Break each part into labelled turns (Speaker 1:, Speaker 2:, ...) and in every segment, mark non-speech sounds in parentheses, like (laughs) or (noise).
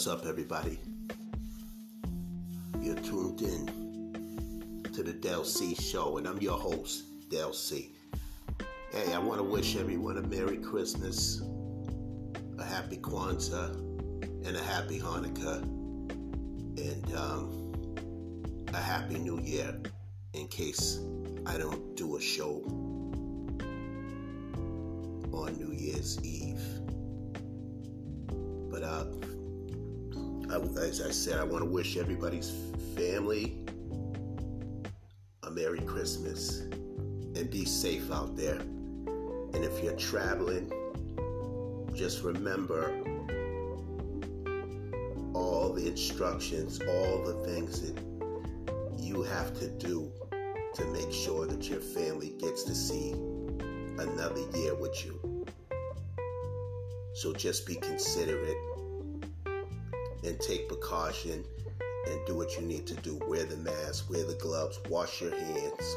Speaker 1: What's up, everybody? You're tuned in to the Del C Show, and I'm your host, Del C. Hey, I want to wish everyone a Merry Christmas, a Happy Kwanzaa, and a Happy Hanukkah, and um, a Happy New Year in case I don't do a show on New Year's Eve. As I said, I want to wish everybody's family a Merry Christmas and be safe out there. And if you're traveling, just remember all the instructions, all the things that you have to do to make sure that your family gets to see another year with you. So just be considerate and take precaution and do what you need to do. Wear the mask, wear the gloves, wash your hands.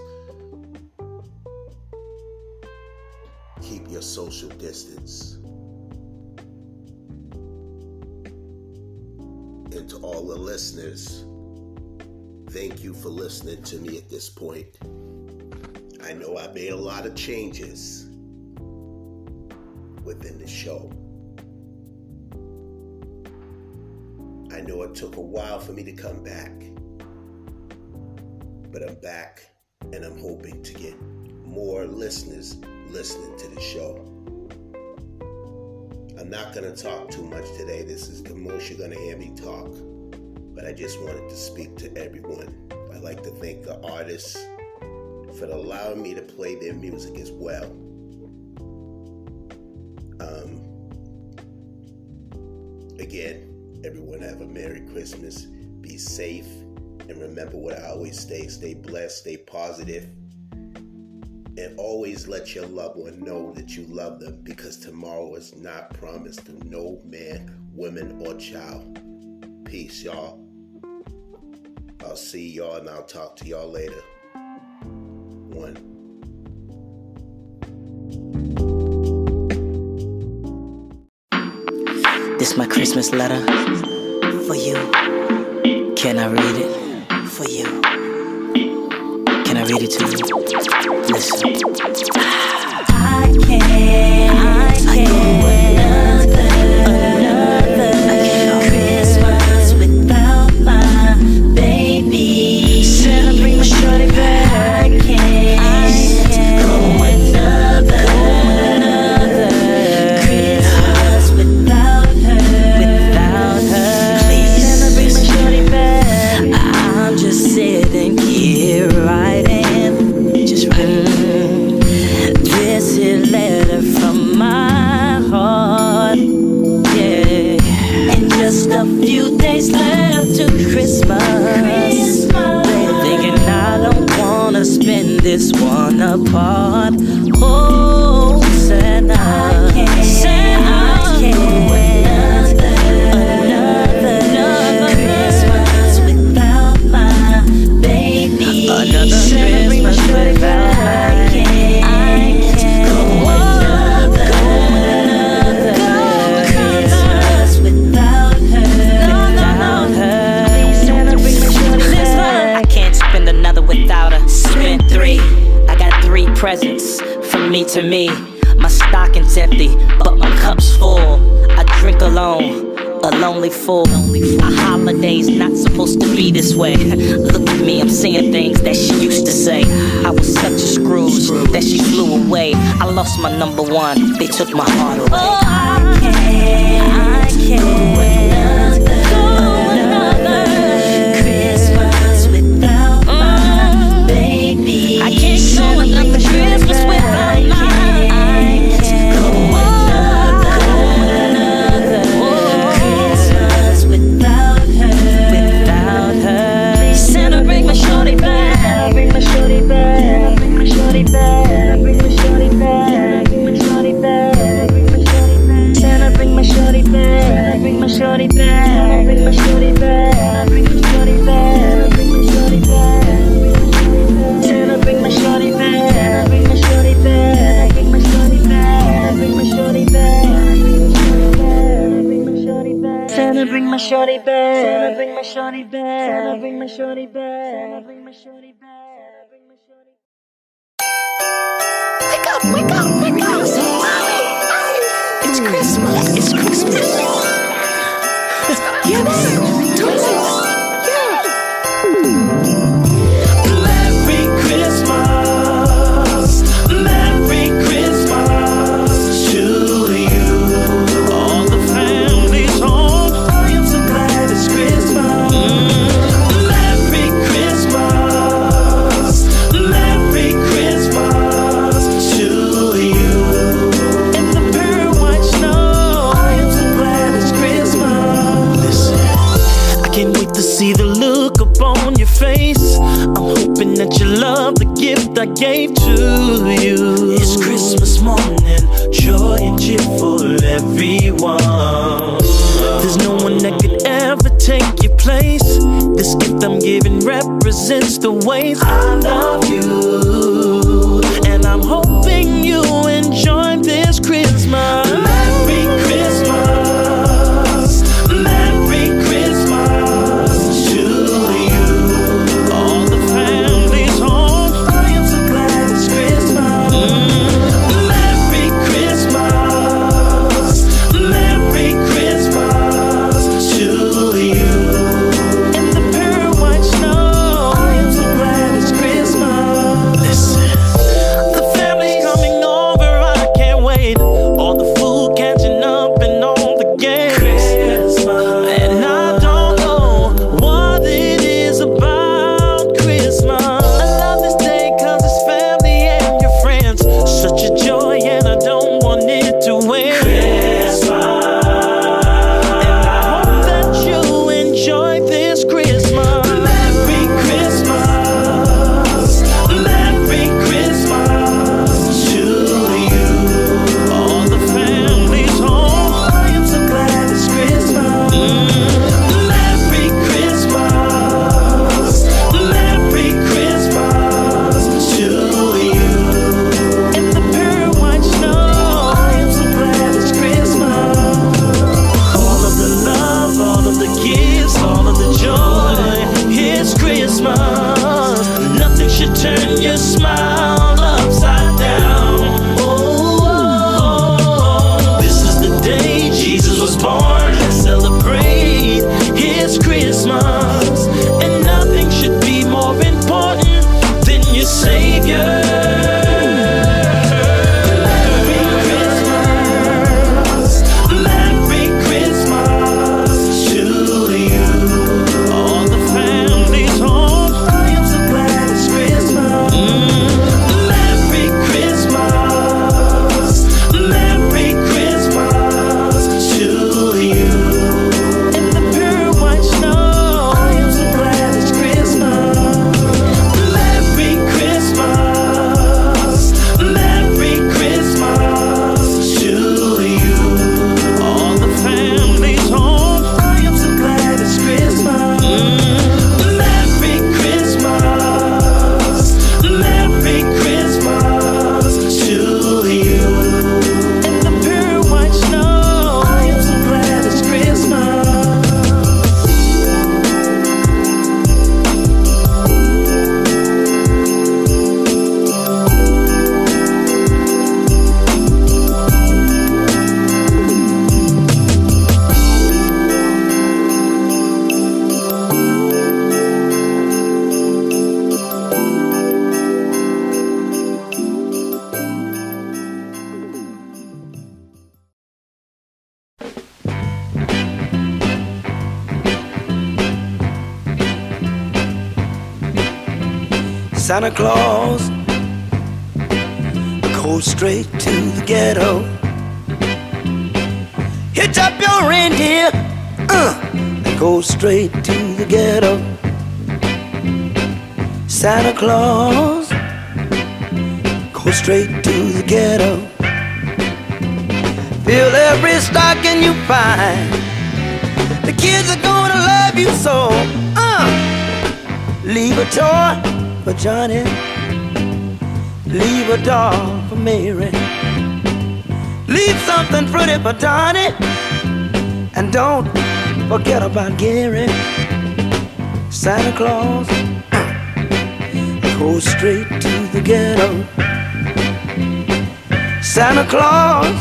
Speaker 1: Keep your social distance. And to all the listeners, thank you for listening to me at this point. I know I made a lot of changes within the show. Know it took a while for me to come back, but I'm back and I'm hoping to get more listeners listening to the show. I'm not going to talk too much today. This is the most you're going to hear me talk, but I just wanted to speak to everyone. I'd like to thank the artists for allowing me to play their music as well. Safe. And remember what I always say stay blessed, stay positive, and always let your loved one know that you love them because tomorrow is not promised to no man, woman, or child. Peace, y'all. I'll see y'all and I'll talk to y'all later. One.
Speaker 2: This my Christmas letter for you. Can I read it for you? Can I read it to you? Listen. I can't. Me to me. My stocking's empty, but my cup's full. I drink alone a lonely fool. A holiday's not supposed to be this way. Look at me, I'm saying things that she used to say. I was such a Scrooge that she flew away. I lost my number one, they took my heart away. Oh, I can't, I can't
Speaker 3: Wake up, wake up, wake up! Mommy, mommy! It's Christmas!
Speaker 4: It's Christmas! yes! I gave to you. It's Christmas morning, joy and cheer for everyone. There's no one that could ever take your place. This gift I'm giving represents the ways I love you. And I'm hoping you enjoy this Christmas.
Speaker 5: star for Mary. Leave something pretty for Donnie, and don't forget about Gary. Santa Claus (coughs) goes straight to the ghetto. Santa Claus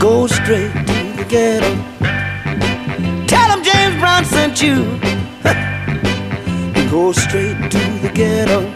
Speaker 5: goes straight to the ghetto. Tell him James Brown sent you. (laughs) Go straight to the ghetto.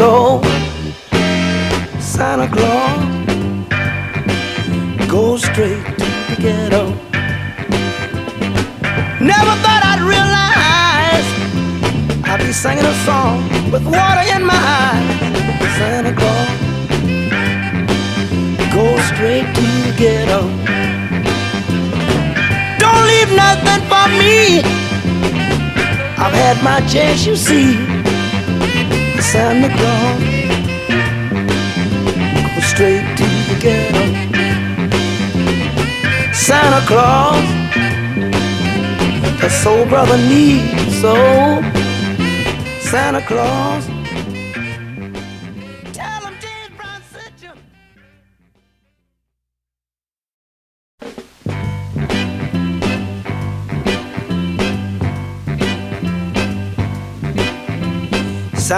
Speaker 5: so. Santa Claus, go straight to the ghetto. Never thought I'd realize I'd be singing a song with water in my eyes. Santa Claus, go straight to the ghetto. Don't leave nothing for me. I've had my chance, you see. Santa Claus, go straight to the ghetto. Santa Claus, the soul brother needs so. Santa Claus,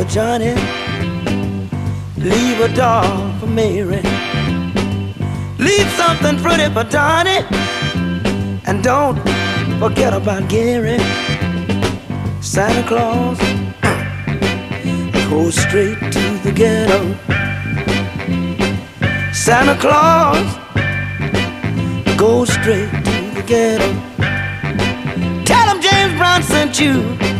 Speaker 5: for Johnny. Leave a doll for Mary. Leave something pretty for Donnie. And don't forget about Gary. Santa Claus go straight to the ghetto. Santa Claus go straight to the ghetto. Tell him James Brown sent you.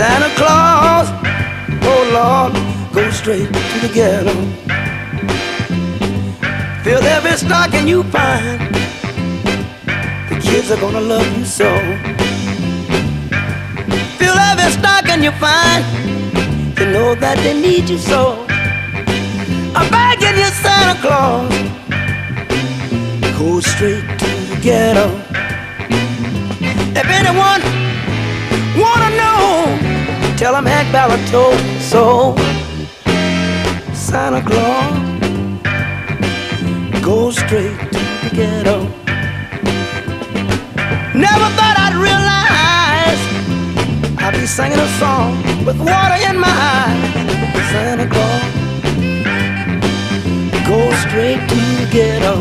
Speaker 5: Santa Claus, oh Lord, go straight to the ghetto. Fill every stocking you find. The kids are gonna love you so. Fill every stocking you find. They know that they need you so. I'm begging you, Santa Claus, go straight to the ghetto. If anyone wanna know, tell them Hank Ballard told so. Santa Claus, go straight to the ghetto. Never thought I'd realize I'd be singing a song with water in my eyes. Santa Claus, go straight to the ghetto.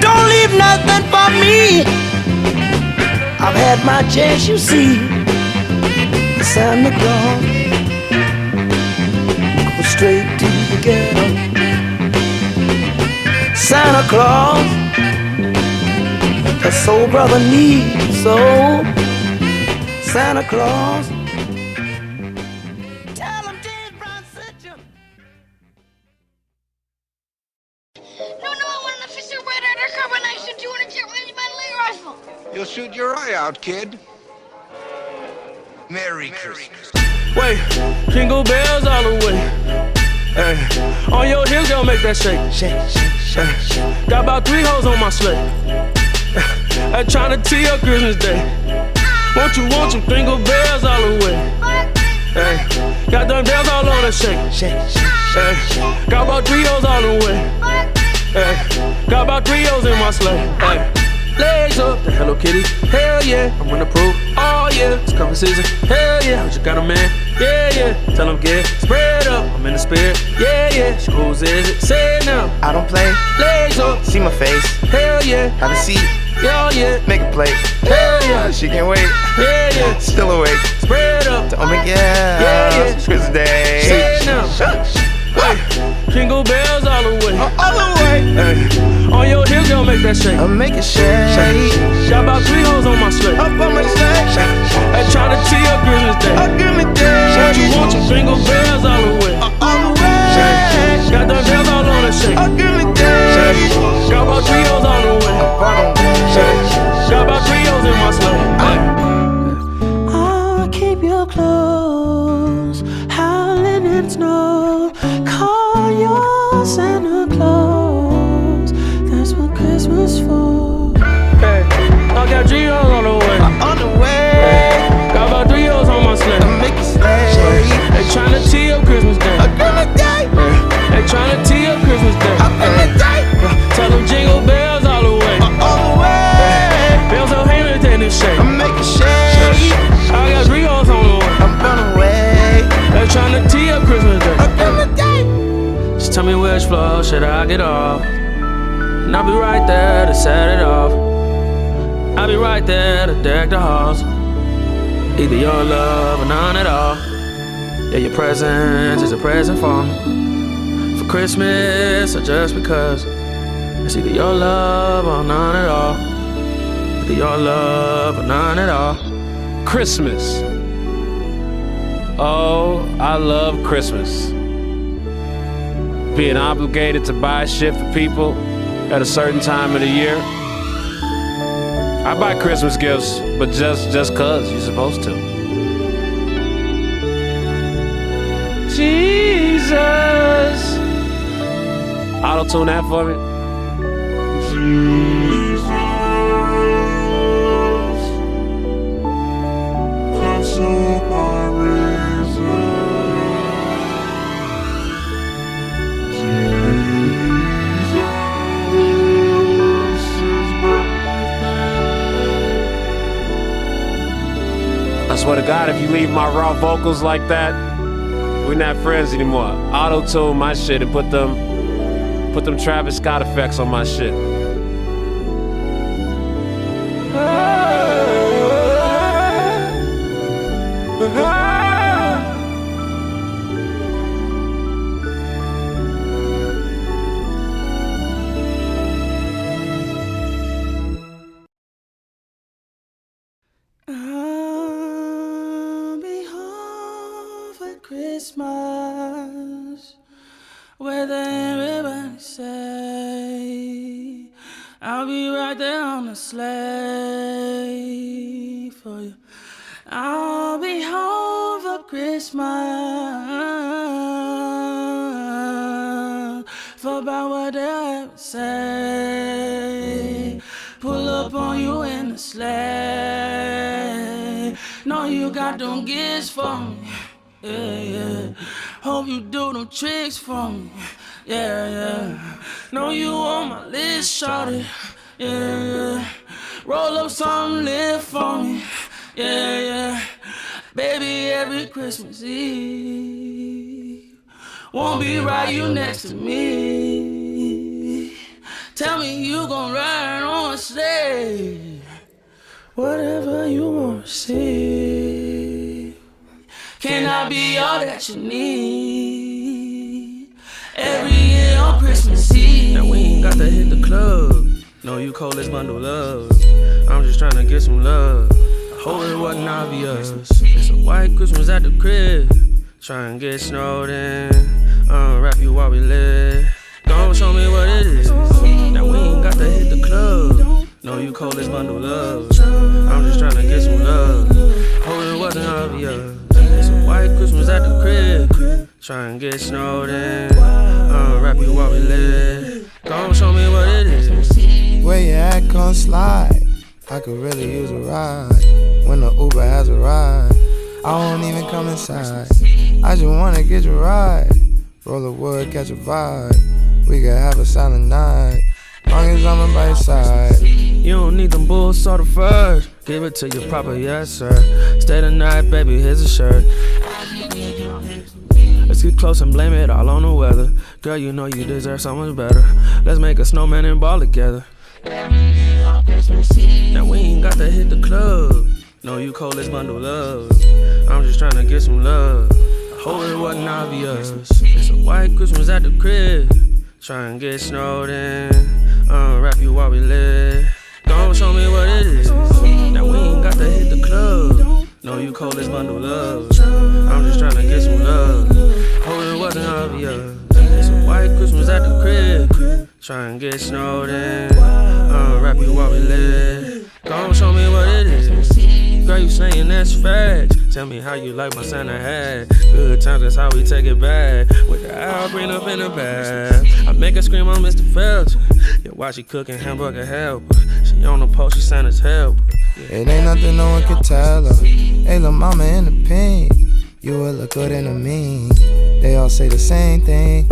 Speaker 5: Don't leave nothing for me. I've had my chance, you see. Santa Claus, go straight to the ghetto. Santa Claus. A soul brother needs so. Santa Claus. Tell him James Brown sent you.
Speaker 6: No, no, I want an official red undercover knife shoot you in a jet with my rifle.
Speaker 7: You'll shoot your eye out, kid. Merry Christmas.
Speaker 8: Wait, jingle bells all the way. Hey, on your hips, girl, make that shake.
Speaker 5: Shake, shake, shake, shake.
Speaker 8: Got about three hoes on my slate. Hey, trying to tee up Christmas Day. Won't you, won't you, jingle bells all the way. Hey, got them bells all on the shake.
Speaker 5: Shake, shake,
Speaker 8: Hey, got about three hoes all the way. Hey, got about three hoes in my sleigh. Hey, legs up, the Hello Kitty. Hell yeah, I'm gonna prove. Oh yeah, it's coming season. Hell yeah, what you got a man? Yeah yeah, tell him get spread up. I'm in the spirit. Yeah yeah, schools is it? Say it now.
Speaker 9: I don't play,
Speaker 8: Legs up,
Speaker 9: see my face,
Speaker 8: hell yeah,
Speaker 9: have a seat,
Speaker 8: yeah yeah,
Speaker 9: make a plate.
Speaker 8: hell yeah,
Speaker 9: She can't wait,
Speaker 8: yeah yeah,
Speaker 9: still awake.
Speaker 8: spread up.
Speaker 9: Oh my god,
Speaker 8: Yeah, yeah.
Speaker 9: it's Christmas Day.
Speaker 8: Say it now. Hey, jingle bells all the way.
Speaker 9: All the way,
Speaker 8: Hey, on your hips, girl, make that shake.
Speaker 9: I'll make it shake.
Speaker 8: Got about three hoes on my slate.
Speaker 9: Up on my sleigh,
Speaker 8: Hey, trying to tee up Christmas Day.
Speaker 9: Give me day.
Speaker 8: What you want, you jingle bells all the way.
Speaker 9: Uh, all the way,
Speaker 8: Got them bells all on the shake.
Speaker 9: Give me day.
Speaker 8: Got about three hoes on the way.
Speaker 9: Bottom day.
Speaker 8: Got about three hoes in my sleigh. Hey. This shake.
Speaker 9: Make it shake.
Speaker 8: I got three hoes on the way.
Speaker 9: I'm on the way,
Speaker 8: They tryna tee up Christmas Day.
Speaker 9: Me day.
Speaker 8: Just tell me which floor should I get off? And I'll be right there to set it off. I'll be right there to deck the halls. Either your love or none at all. Yeah, your presence is a present for me. For Christmas or just because. It's either your love or none at all. Either your love none at all.
Speaker 10: Christmas. Oh, I love Christmas. Being obligated to buy shit for people at a certain time of the year. I buy Christmas gifts, but just just cause you're supposed to. Jesus. Auto tune that for me. Swear to God, if you leave my raw vocals like that, we're not friends anymore. Auto tune my shit and put them, put them Travis Scott effects on my shit.
Speaker 4: You got them gifts for me. Yeah, yeah. Hope you do them tricks for me. Yeah, yeah. Know you on my list, shorty. Yeah, yeah. Roll up some lit for me. Yeah, yeah. Baby, every Christmas Eve. Won't be right, you next to me. Tell me you gon' ride on stage. Whatever you wanna see. Can I be all that you need? Every year
Speaker 8: on Christmas Eve. Now we ain't got to hit the club. No, you call this bundle love. I'm just trying to get some love. I hope it wasn't obvious. It's a white Christmas at the crib. Try and get snowed in. Unwrap you while we live. Don't show me what it is. Now we ain't got to hit the club. No, you call this bundle love. I'm just trying to get some love. Hope it wasn't obvious. It's a white Christmas at the crib. Try and get snowed in. Unwrap you while we live. Don't show me what it is.
Speaker 11: Where you at, come slide. I could really use a ride. When the Uber has arrived, I won't even come inside. I just wanna get you ride. Roll the wood, catch a vibe. We could have a silent night. Long as I'm by your side.
Speaker 8: You don't need them bulls sort of first. Give it to you proper, yes sir. Stay the night, baby, here's a shirt. Let's get close and blame it all on the weather. Girl, you know you deserve so much better. Let's make a snowman and ball together. Now we ain't got to hit the club. No, you call this bundle love. I'm just trying to get some love. I hope it wasn't obvious. It's a white Christmas at the crib. Try and get snowed in. Unwrap you while we live. Don't show me what it is. Got to hit the club. No, you call this bundle love. I'm just trying to get some love. Hope it wasn't obvious. It's a white Christmas at the crib. Try and get snowed in. Unwrap you while we live. Don't show me what it is. Girl, you saying that's facts. Tell me how you like my Santa hat. Good times, that's how we take it back. With the Al bring up in the bath. I make her scream on Mr. Felton. Yeah, while she cooking hamburger helper. She on the post, she Santa's help.
Speaker 11: It ain't nothing no one can tell her. Hey, lil' mama in the pink. You would look good in a mean. They all say the same thing.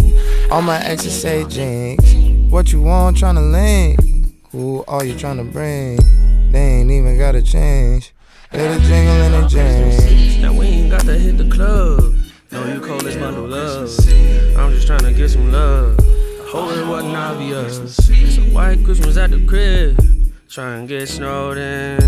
Speaker 11: All my exes say jinx. What you want, tryna link? Who are you tryna bring? They ain't even gotta change. The jingle and the change.
Speaker 8: Now we ain't got to hit the club. No, you call this bundle love. I'm just trying to get some love. Hope it wasn't obvious. It's a white Christmas at the crib. Try and get snowed in.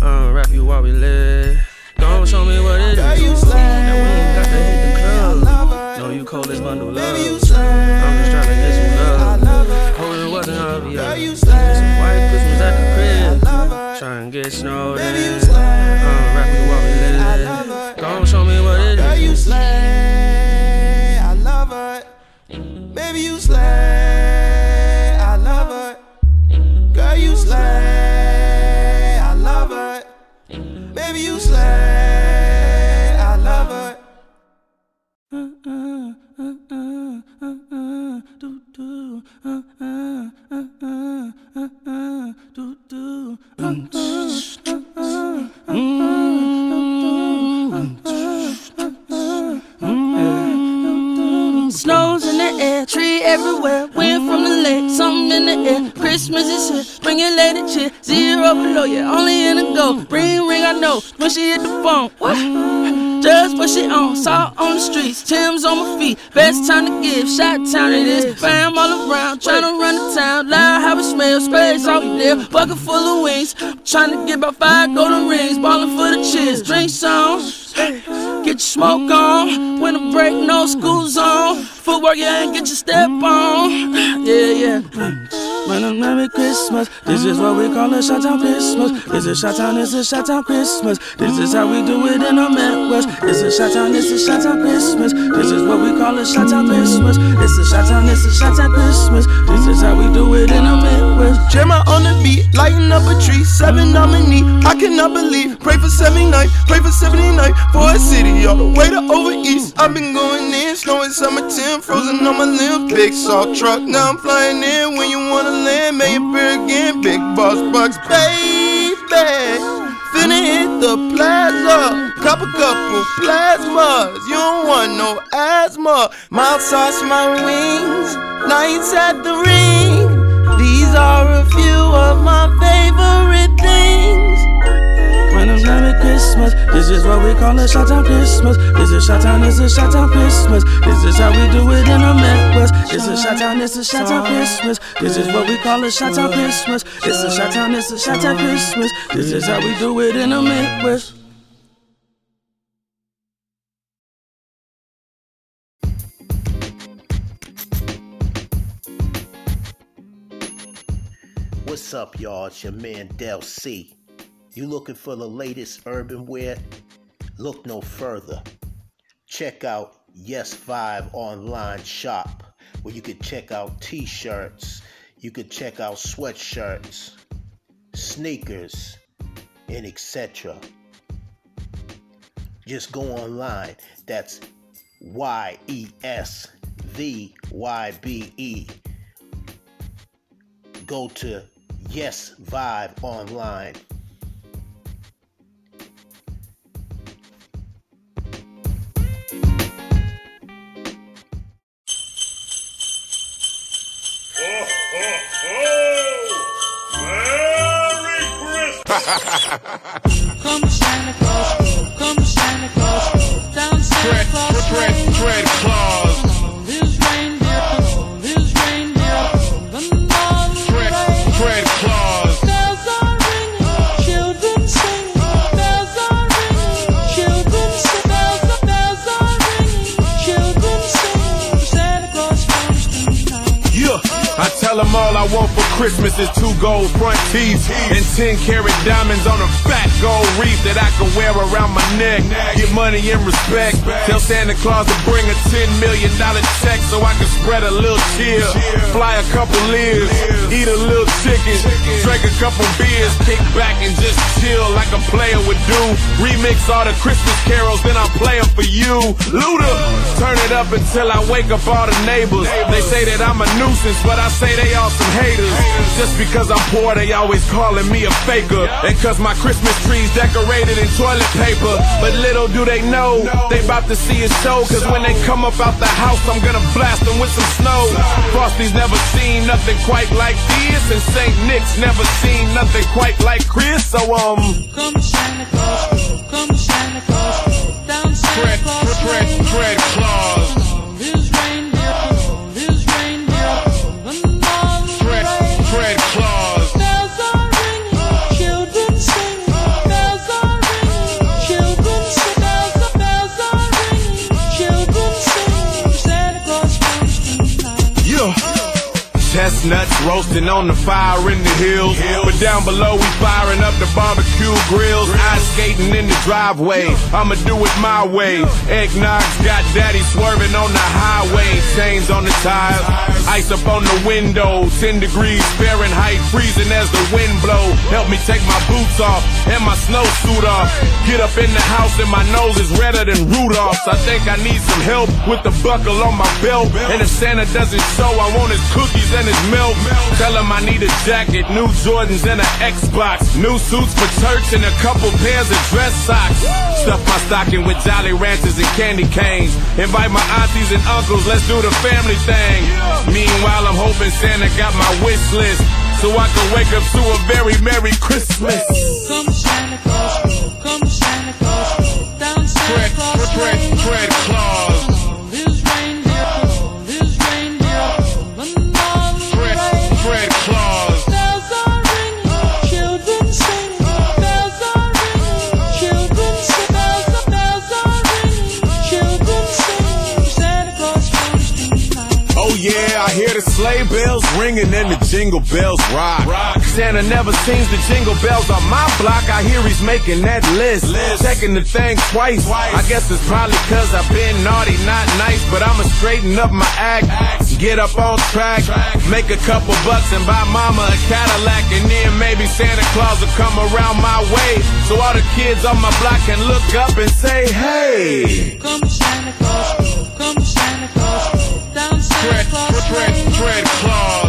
Speaker 8: Unwrap you while we live. Don't show me what it is. Now we ain't got to hit the club. No, you call this bundle love. I'm just trying to get some love. Hope it wasn't obvious. It's a white Christmas at the crib. Try and get snowed in. Unwrap you while we live. Don't show me what it
Speaker 11: Girl, you slay. I love her. Baby, you slay. I love her. Girl, you slay. I love her. Baby, you slay. I love her.
Speaker 12: Snows in the air, tree everywhere, wind from the lake, something in the air. Christmas is here, bring your lady cheer. Zero below, yeah, only in the go. Ring, ring, I know when she hit the phone. What? Just what she on, salt on the streets, Tim's on my feet. Best time to give, shot town it is. Fam all around, tryna run the town. Loud how it smells, sprays out there, bucket full of wings. Tryna get about five golden rings, ballin' for the cheers. Drink some, get your smoke on. When the break, no school zone. Footwork, yeah, and get your step on. Yeah, yeah. Man, a Merry Christmas. This is what we call a shot town Christmas. This is shot town, it's a shot town Christmas. This is how we do it in the Midwest. It's a shot town, it's a shot town Christmas. This is what we call a shot town Christmas. It's a shot town, it's a shot town Christmas. This is how we do it in the Midwest.
Speaker 9: Gemma on the beat, lighting up a tree, seven nominee. I cannot believe. Pray for 79, pray for 79 for a city all the way to over east. I've been going in, snow in summer 10, frozen on my limbs. Big salt truck, now I'm flying in. When you wanna land, may it be again. Big boss bucks, baby. Finna hit the plaza, cop a couple plasmas. You don't want no asthma. Mild sauce my wings, nights at the ring. These are a few of my favorite
Speaker 12: Christmas. This is what we call a shot town Christmas. This is shot town, this is shot town Christmas. This is how we do it in the Midwest. This is shot town, this is shot town Christmas. This is what we call a shot town Christmas. This is shot town, this is shot town Christmas. This is how we do it in the Midwest.
Speaker 1: What's up, y'all? It's your man Del C. You looking for the latest urban wear? Look no further. Check out Yes Vybe online shop where you could check out t-shirts, you could check out sweatshirts, sneakers, and etc. Just go online. That's Y E S V Y B E. Go to Yes Vybe online.
Speaker 12: Come Santa Claus, come Santa Claus, down Santa Claus.
Speaker 13: Fred, Fred Claus.
Speaker 12: His reindeer, his reindeer, run on the way.
Speaker 13: Fred Claus.
Speaker 12: Bells are ringing, children sing. Bells are ringing, children sing. Bells bells are ringing, children sing. Santa Claus comes tonight.
Speaker 13: Yeah, I tell them all I want for Christmas is two gold front teeth and 10 karat diamonds on a fat gold wreath that I can wear around my neck. Get money and respect. Tell Santa Claus to bring a $10 million check so I can spread a little cheer. Fly a couple lives, eat a little chicken, drink a couple beers, kick back and just chill like a player would do. Remix all the Christmas carols, then I'll play them for you. Luda, turn it up until I wake up all the neighbors. They say that I'm a nuisance, but I say they all some haters. Just because I'm poor, they always calling me a faker. And cause my Christmas tree's decorated in toilet paper. But little do they know, they about to see a show. Cause when they come up out the house, I'm gonna blast them with some snow. Frosty's never seen nothing quite like this. And St. Nick's never seen nothing quite like Chris. So, um.
Speaker 12: Come Santa Claus, come Santa Claus, down Santa
Speaker 13: Fred,
Speaker 12: Claus.
Speaker 13: Fred, Fred Claus. Roasting on the fire in the hills. But down below, we firing up the barbecue grills. Ice skating in the driveway. I'ma do it my way. Eggnog's got daddy swerving on the highway. Chains on the tires. Ice up on the window. 10 degrees Fahrenheit. Freezing as the wind blow. Help me take my boots off and my snowsuit off. Get up in the house and my nose is redder than Rudolph's. I think I need some help with the buckle on my belt. And if Santa doesn't show, I want his cookies and his milk. Tell him I need a jacket, new Jordans and an Xbox. New suits for church and a couple pairs of dress socks. Stuff my stocking with Jolly Ranchers and candy canes. Invite my aunties and uncles, let's do the family thing. Meanwhile, I'm hoping Santa got my wish list. So I can wake up to a very Merry Christmas. Sleigh bells ringing and the jingle bells rock. Santa never sings the jingle bells on my block. I hear he's making that list. Checking the thing twice. I guess it's probably cause I've been naughty, not nice. But I'ma straighten up my act. Get up on track. Make a couple bucks and buy mama a Cadillac. And then maybe Santa Claus will come around my way. So all the kids on my block can look up and say, hey.
Speaker 12: Come Santa down Santa
Speaker 13: Fred,
Speaker 12: Claus.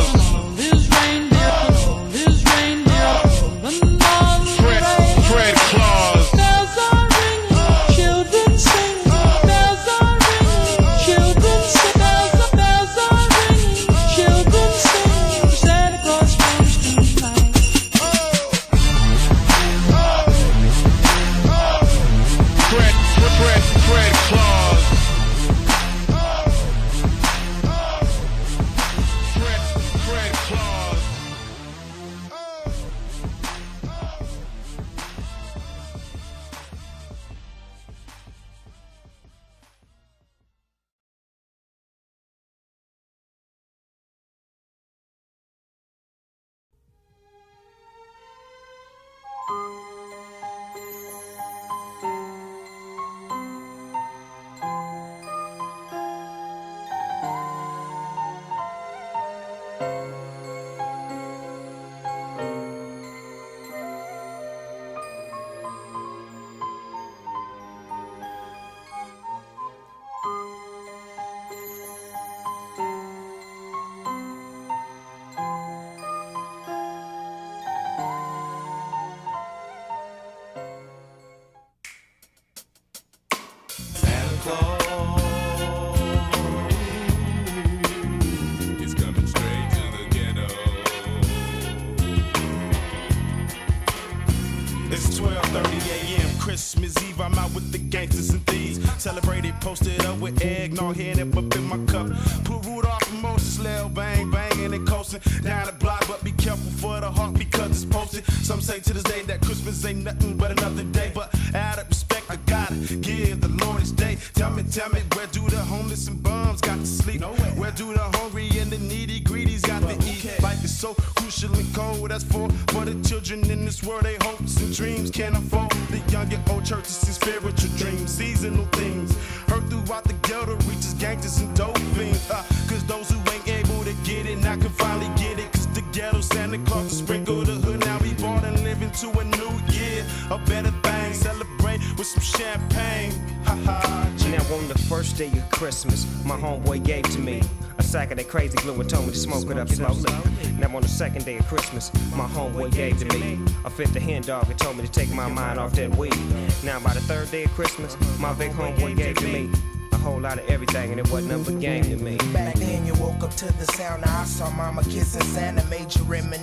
Speaker 9: Christmas, my
Speaker 14: homeboy gave to me a fifth of hen dog and told me to take my mind off that weed. Now by the third day of Christmas, my big homeboy gave to me a whole lot of everything and it wasn't nothing but game to me.
Speaker 15: Back then you woke up to the sound I saw mama kissing Santa made you reminisce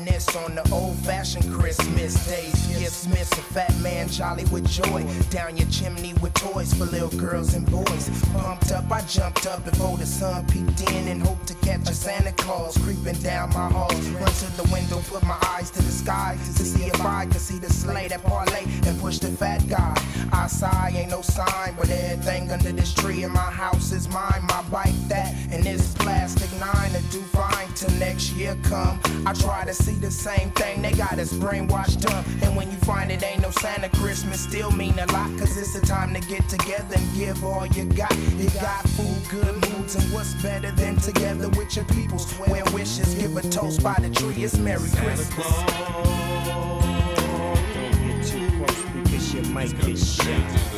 Speaker 15: jolly with joy. Down your chimney with toys for little girls and boys. Pumped up, I jumped up before the sun peeked in and hoped to catch a Santa Claus creeping down my halls. Run to the window, put my eyes to the sky to see if I could see the sleigh that parlay and push the fat guy. I sigh, ain't no sign, but everything under this tree in my house is mine. My bike that and this plastic nine to do year come. I try to see the same thing, they got us brainwashed up. And when you find it ain't no Santa Christmas, still mean a lot. Cause it's the time to get together and give all you got. You got food, good moods, and what's better than together with your peoples? When wishes, give a toast by the tree, it's Merry Christmas.
Speaker 14: Don't get too close because you might get shot.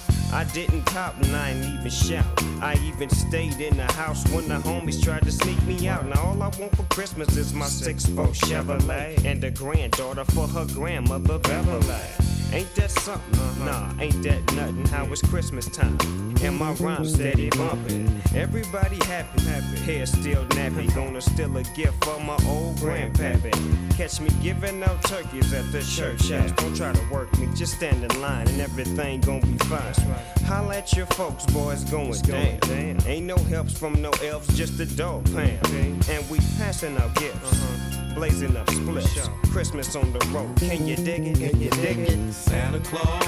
Speaker 14: I didn't cop and I ain't even shout. I even stayed in the house when the homies tried to sneak me out. Now all I want for Christmas is my 6'4 Chevrolet and a granddaughter for her grandmother Beverly. Ain't that something? Nah, ain't that nothing. How it's Christmas time and my rhyme steady bumping. Everybody happy, happy. Hair still nappy. Gonna steal a gift for my old grandpappy. Catch me giving out turkeys at the church house. Don't try to work me, just stand in line and everything gonna be fine. Holla at your folks, boys, going down. Ain't no helps from no elves, just a dog pound. And we passing out gifts, uh-huh. blazing up splits. Christmas on the road, can you dig it? Can you dig it?
Speaker 16: Santa Claus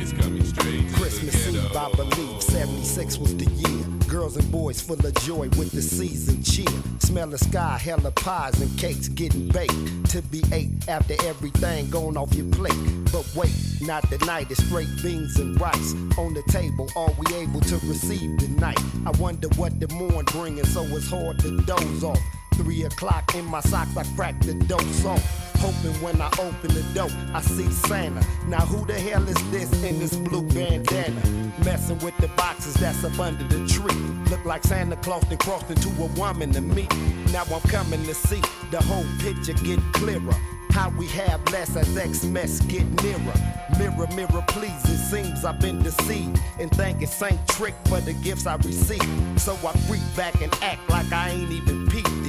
Speaker 16: is coming straight
Speaker 17: Christmas Eve, I believe 76 was the year. Girls and boys full of joy with the season cheer. Smell the sky, hella pies and cakes getting baked to be ate after everything gone off your plate. But wait, not tonight, it's straight beans and rice on the table. Are we able to receive tonight? I wonder what the morn bringing, so it's hard to doze off. Three o'clock in my socks, I crack the dose off. Hoping when I open the door, I see Santa. Now who the hell is this in this blue bandana? Messing with the boxes that's up under the tree. Look like Santa Claus then crossed into a woman to me. Now I'm coming to see the whole picture get clearer. How we have less as Xmas get nearer. Mirror, mirror, please. It seems I've been deceived and think it's Saint Trick for the gifts I receive. So I freak back and act like I ain't even peeped.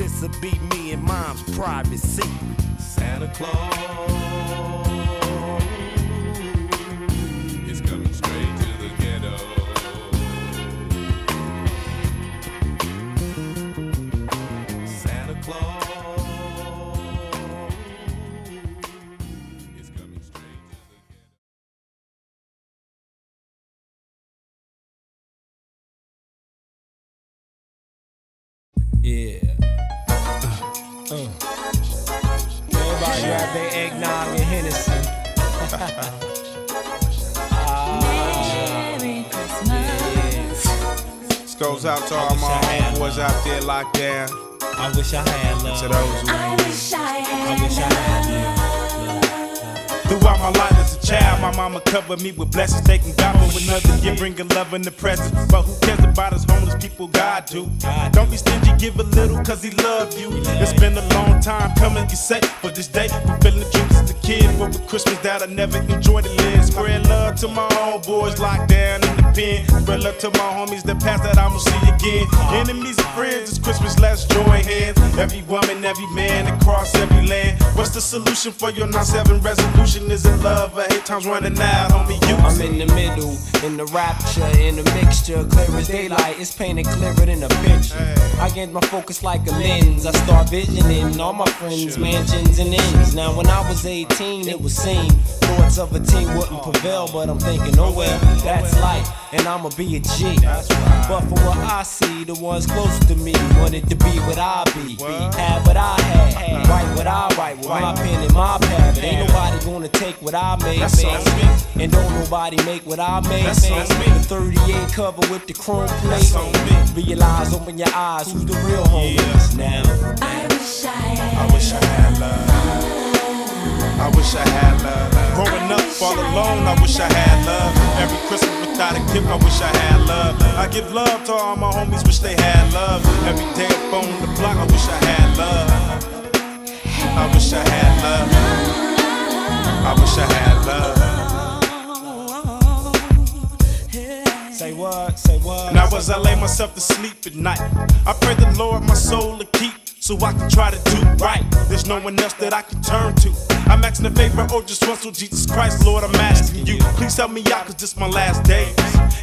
Speaker 17: This'll be me and mom's privacy.
Speaker 16: Santa Claus is coming straight to the ghetto. Santa Claus
Speaker 18: goes out to all my homeboys out there locked down.
Speaker 19: I wish I had love.
Speaker 18: To those who
Speaker 19: I wish I had. I wish I had you.
Speaker 20: Throughout my life as a child, my mama covered me with blessings, taking God for another year, bringing love in the present. But who cares about us homeless people? God do. Don't be stingy, give a little, cause he love you. It's been a long time coming, you say, for this day. Fulfilling the dreams as a kid, but with Christmas that I never enjoyed to live. Spread love to my homeboys locked down in the pen. Spread love to my homies that passed that I'ma see again. Enemies and friends, it's Christmas, let's join hands. Every woman, every man across every land. What's the solution for your 9-7 resolution? Is it love or hate times running out, homie? You
Speaker 19: I'm in the middle, in the rapture, in the mixture, clear as daylight. It's painted clearer than a picture. I get my focus like a lens. I start visioning all my friends, mansions and ends. Now when I was 18, it was seen. Thoughts of a team wouldn't oh, prevail, but I'm thinking, oh well, that's life, and I'ma be a G. But for what I see, the ones close to me wanted to be what I be, have what I had, uh-huh. write what I write with my pen and my pad. But ain't nobody gonna take what I made,
Speaker 20: That's
Speaker 19: man.
Speaker 20: on me.
Speaker 19: and don't nobody make what I made.
Speaker 20: That's
Speaker 19: man.
Speaker 20: on me.
Speaker 19: The 38 cover with the chrome plate.
Speaker 20: That's on me.
Speaker 19: Realize, open your eyes, who's the real homies now?
Speaker 20: I wish I had love. I wish I had love. Growing up all alone, I wish I had love. Every Christmas without a gift, I wish I had love. I give love to all my homies, wish they had love. Every day up on the block, I wish I had love. I wish I had love. I wish I had love.
Speaker 19: Say what? Say what?
Speaker 20: Now as I lay myself to sleep at night, I pray the Lord my soul to keep. So I can try to do right. There's no one else that I can turn to. I'm asking a favor, or just once, oh Jesus Christ, Lord, I'm asking you. Please help me out, cause this my last days.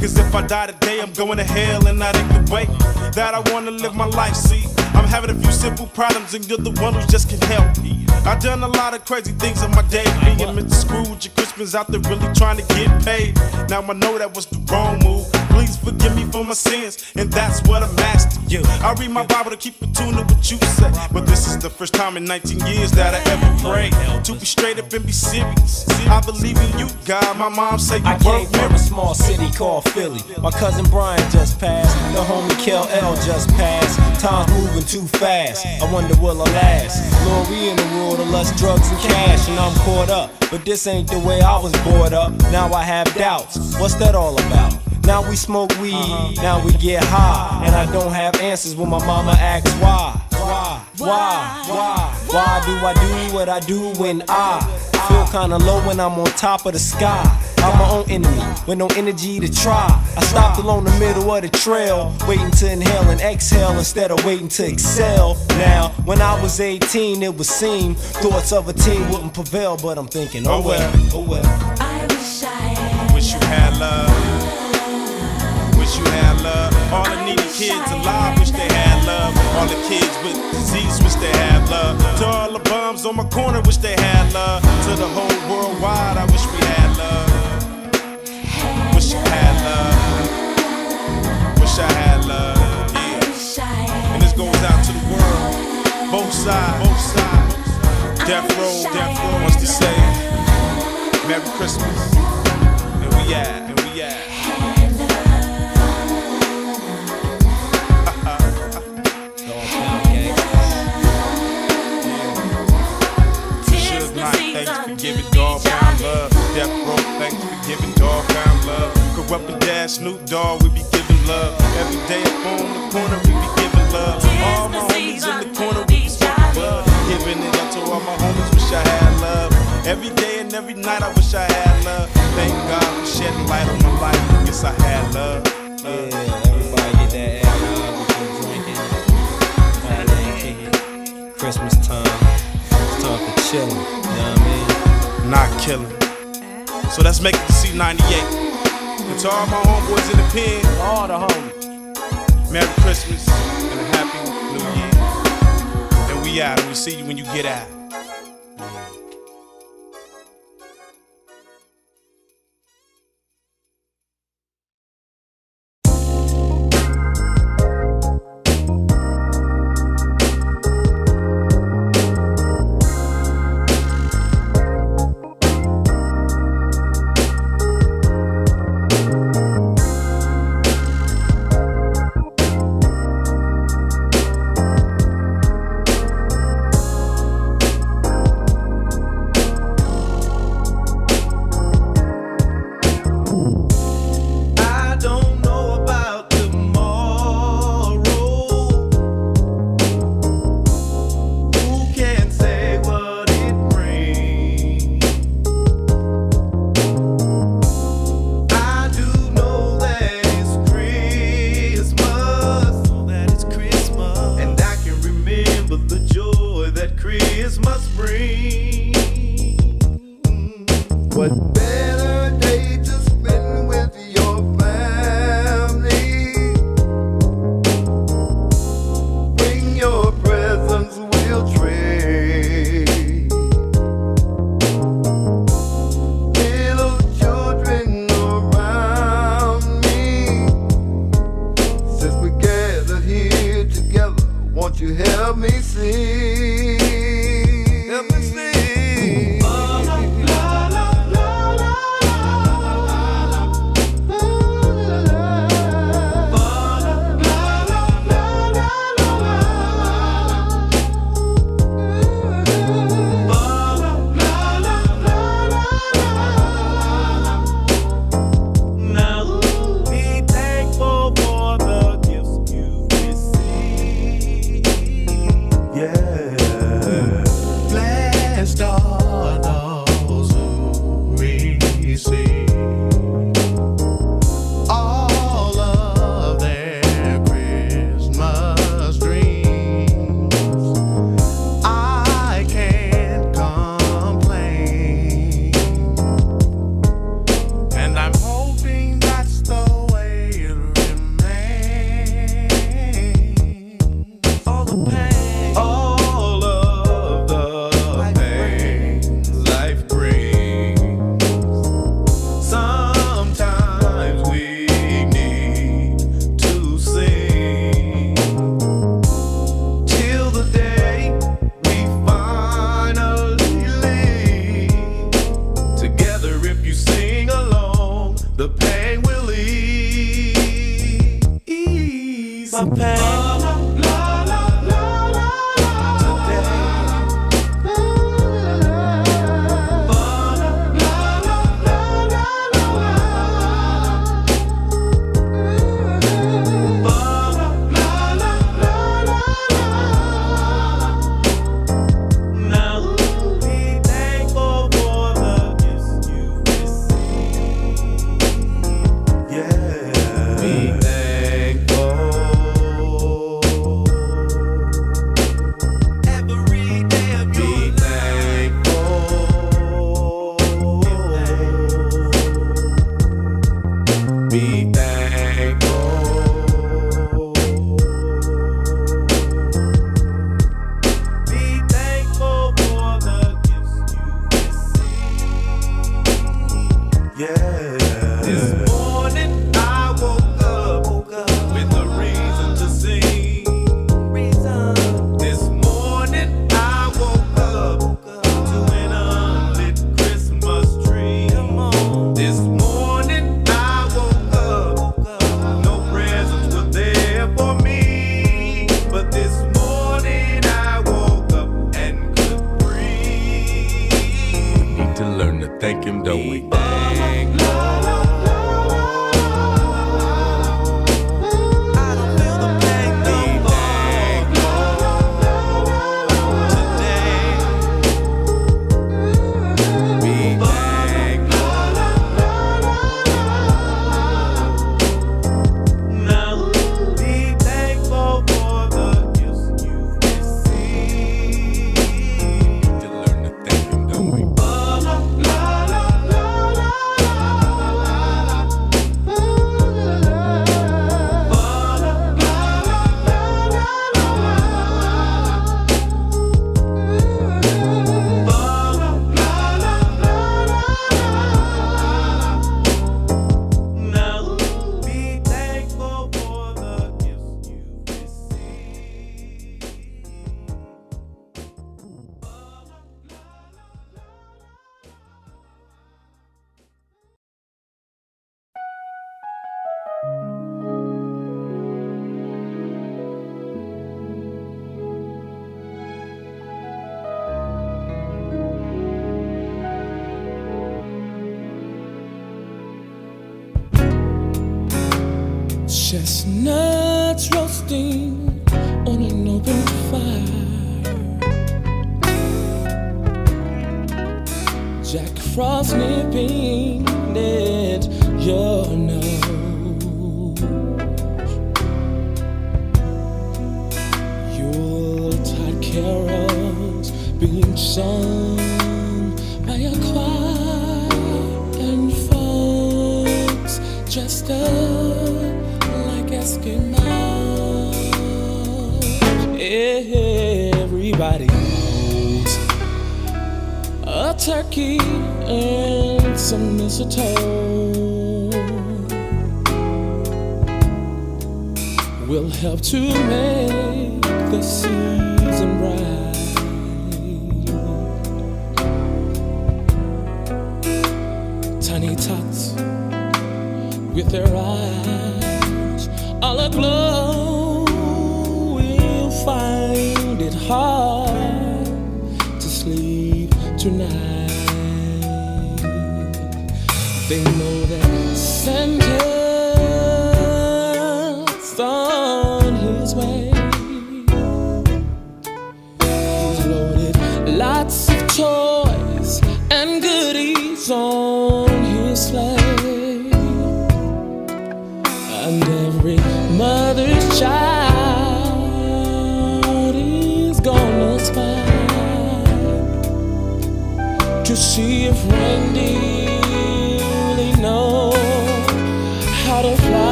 Speaker 20: Cause if I die today, I'm going to hell, and that ain't the way that I wanna live my life. See, I'm having a few simple problems, and you're the one who just can help me. I done a lot of crazy things in my day, being Mr. Scrooge and Christmas out there really trying to get paid. Now I know that was the wrong move. Please forgive me for my sins, and that's what I'm asking you. I read my Bible to keep in tune with you say, but this is the first time in 19 years that I ever prayed to be straight up and be serious. I believe in you, God. My mom say you
Speaker 19: I came from a small city called Philly. My cousin Brian just passed. The homie Kel L just passed. Time's moving too fast. I wonder will I last? Lord, we in the world of lust, drugs, and cash, and I'm caught up. But this ain't the way I was brought up. Now I have doubts. What's that all about? Now we smoke weed, uh-huh. now we get high. And I don't have answers when my mama asks why. Why? Why? Why? Why do I do what I do when I feel kinda low when I'm on top of the sky? I'm my own enemy with no energy to try. I stopped along the middle of the trail, waiting to inhale and exhale instead of waiting to excel. Now, when I was 18, it would seem thoughts of a teen wouldn't prevail, but I'm thinking, oh well, oh well.
Speaker 20: I wish I had. Wish you had love. Wish you had love. All the needy kids alive wish they had love. All the kids with disease wish they had love. To all the bums on my corner wish they had love. To the whole world wide, I wish we had love. Wish you had love. Wish I had love. Yeah. And this goes out to the world. Both sides. Both sides. Death row. Death row wants to say Merry Christmas. And we at. And we at. For giving dog pound love. Death Row, thanks for giving dog pound love. Kurupt and Dad, Snoop Dogg, we be giving love. Every day up on the corner, we be giving love. All my homies in the corner, we be smoking bud. Giving it up to all my homies, wish I had love. Every day and every night, I wish I had love. Thank God for shedding light on my life. Guess I had love.
Speaker 19: Yeah, everybody get that we been drinking. Holiday. Christmas time. It's time for chilling. You know what I mean?
Speaker 20: Not killing. So let's make it to C98. And to all my homeboys in the pen.
Speaker 19: All the homies.
Speaker 20: Merry Christmas and a Happy New Year. And we out. And we see you when you get out.
Speaker 16: Yeah.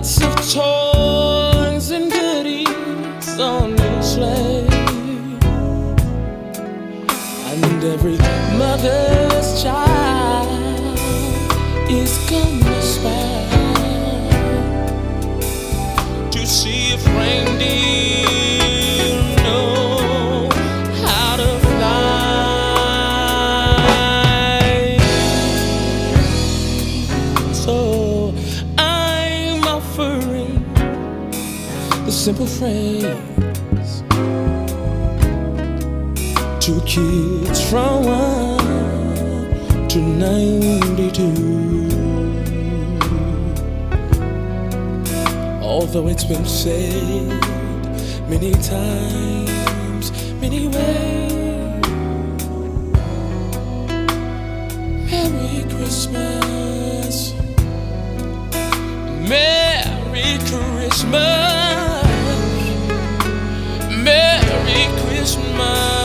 Speaker 21: lots of toys. friends Two kids from one to ninety-two. Although it's been said many times, many ways Merry Christmas. Merry Christmas.
Speaker 22: summer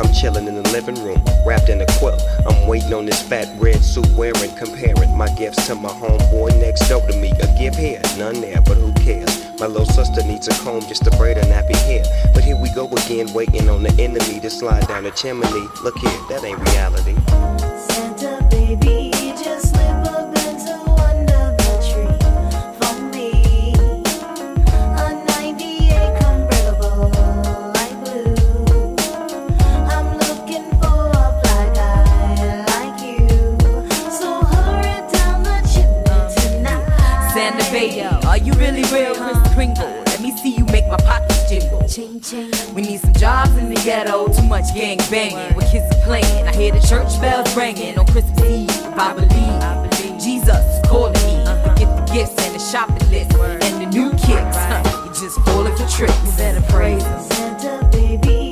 Speaker 22: I'm
Speaker 14: chillin' in the living room, wrapped in a quilt. I'm waiting on this fat red suit wearing, comparing my gifts to my homeboy next door to me. A gift here, none there, but who cares? My little sister needs a comb just to braid her nappy hair. But here we go again, waiting on the enemy to slide down the chimney. Look here, that ain't reality.
Speaker 23: Ching, ching.
Speaker 24: We need some jobs in the ghetto, too much gang banging. Where kids are playing, I hear the church bells ringing on Christmas Eve. I believe, I believe. Jesus is calling me. Uh-huh. Get the gifts and the shopping list and the new kicks. (laughs) You're just falling for tricks. You better praise
Speaker 23: Santa, baby.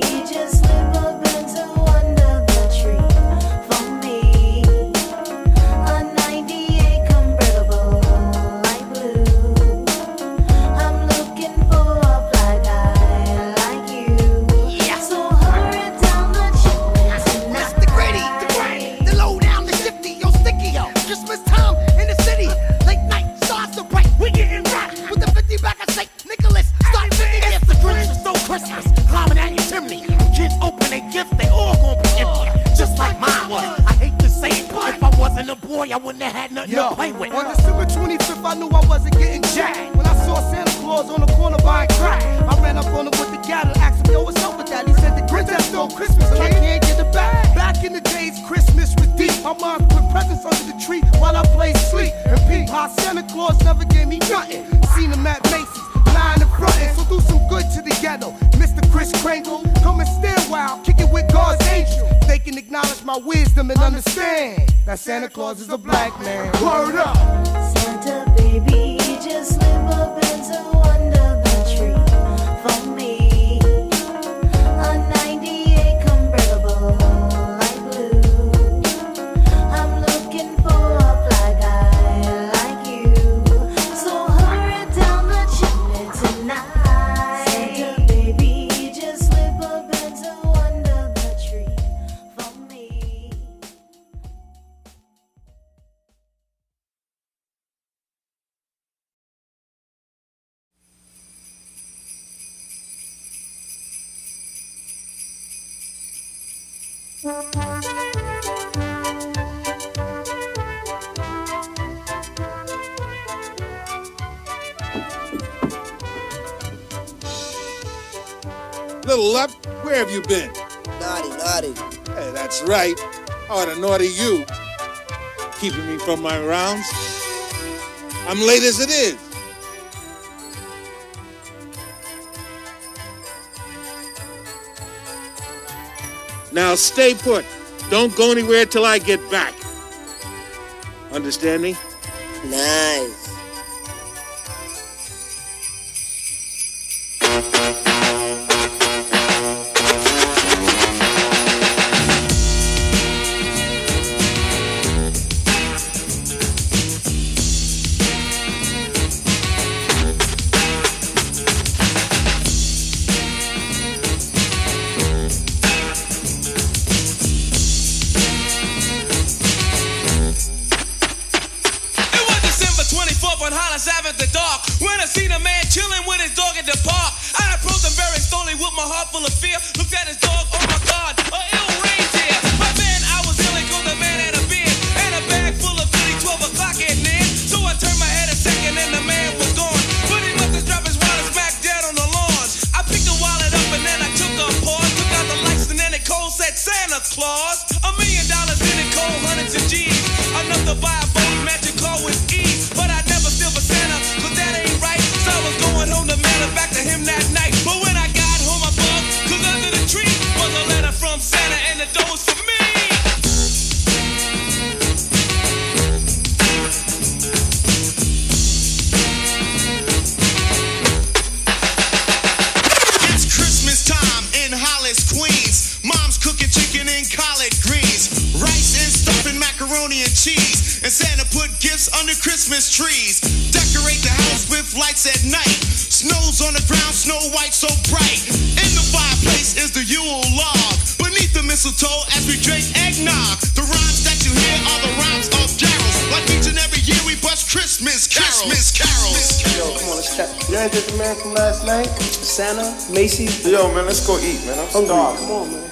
Speaker 25: my
Speaker 26: rounds. I'm late as it is. Now stay put. Don't go anywhere till I get back. Understand me?
Speaker 27: Nice.
Speaker 28: Macy. Yo, man, let's go eat, man. I'm hungry. starving. Come on, man.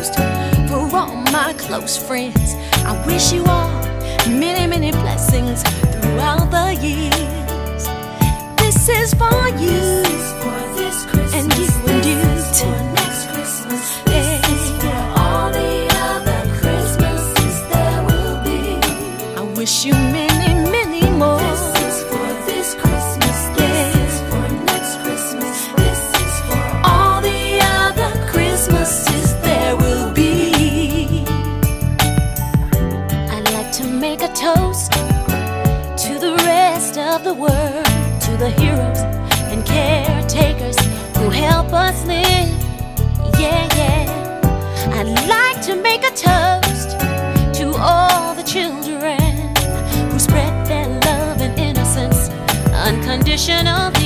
Speaker 3: used for all
Speaker 2: my close friends. I wish you all many, many blessings throughout the years. This is for you. Yeah, yeah. I'd like
Speaker 29: to make a toast to all the children who spread their love and innocence
Speaker 2: unconditional.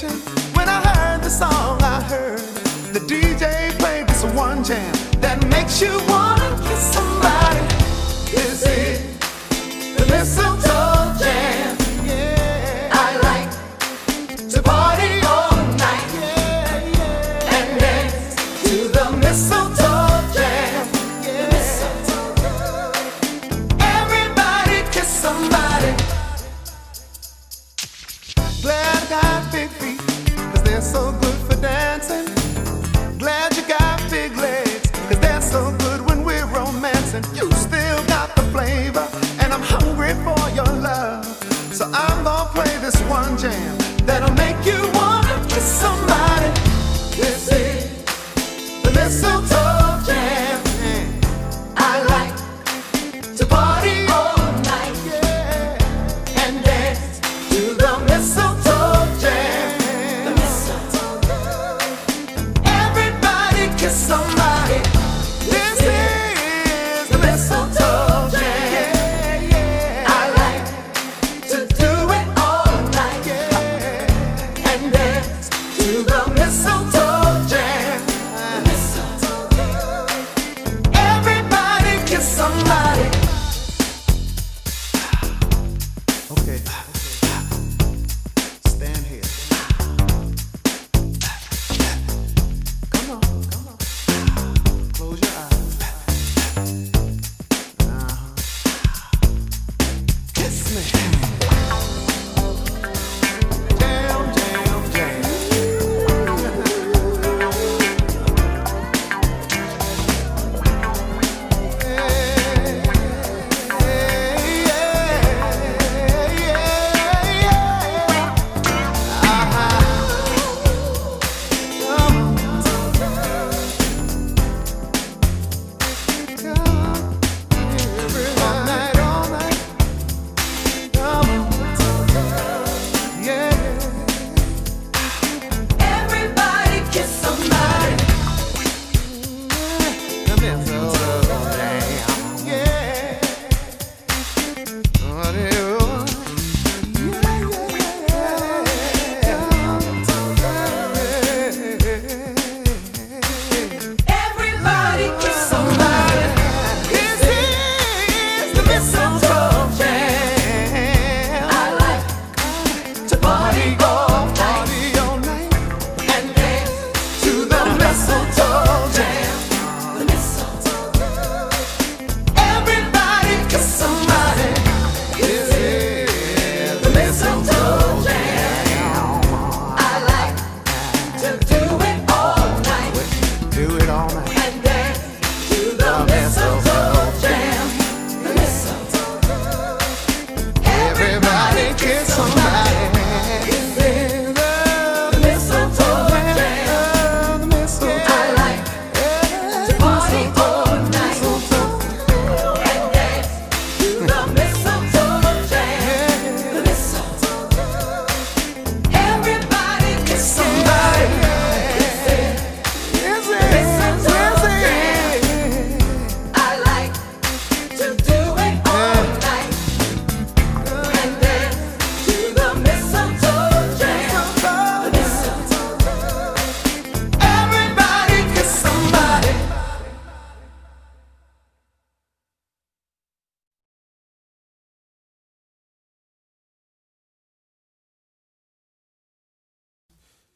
Speaker 2: When I
Speaker 23: heard the song, I heard the DJ played this one jam that makes you wanna kiss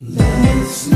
Speaker 4: It's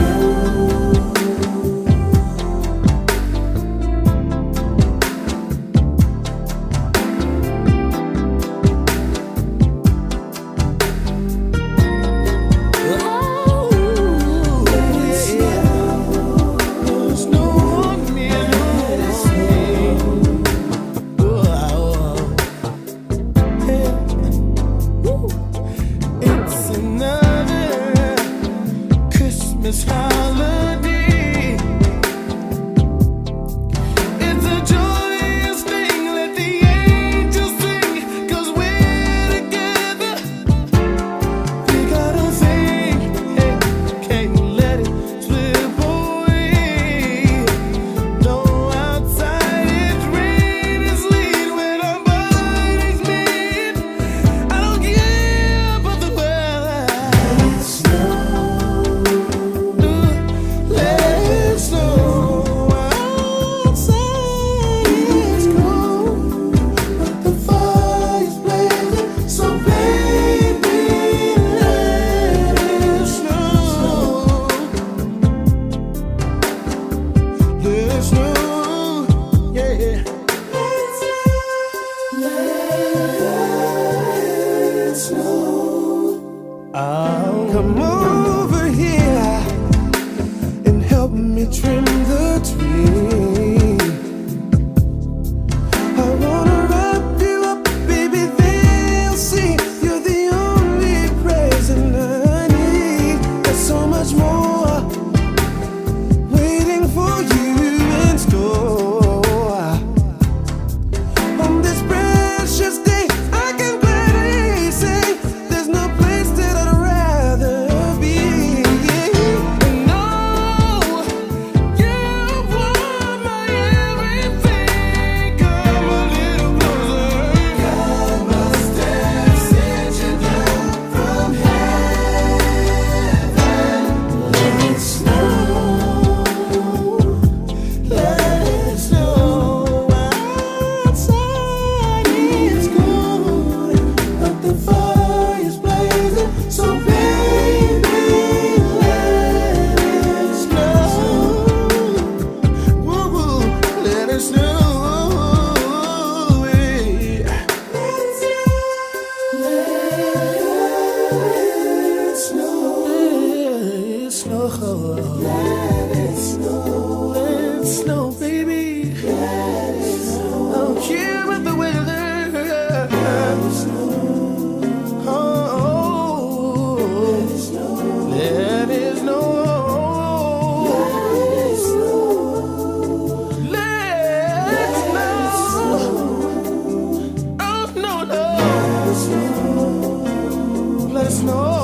Speaker 4: snow.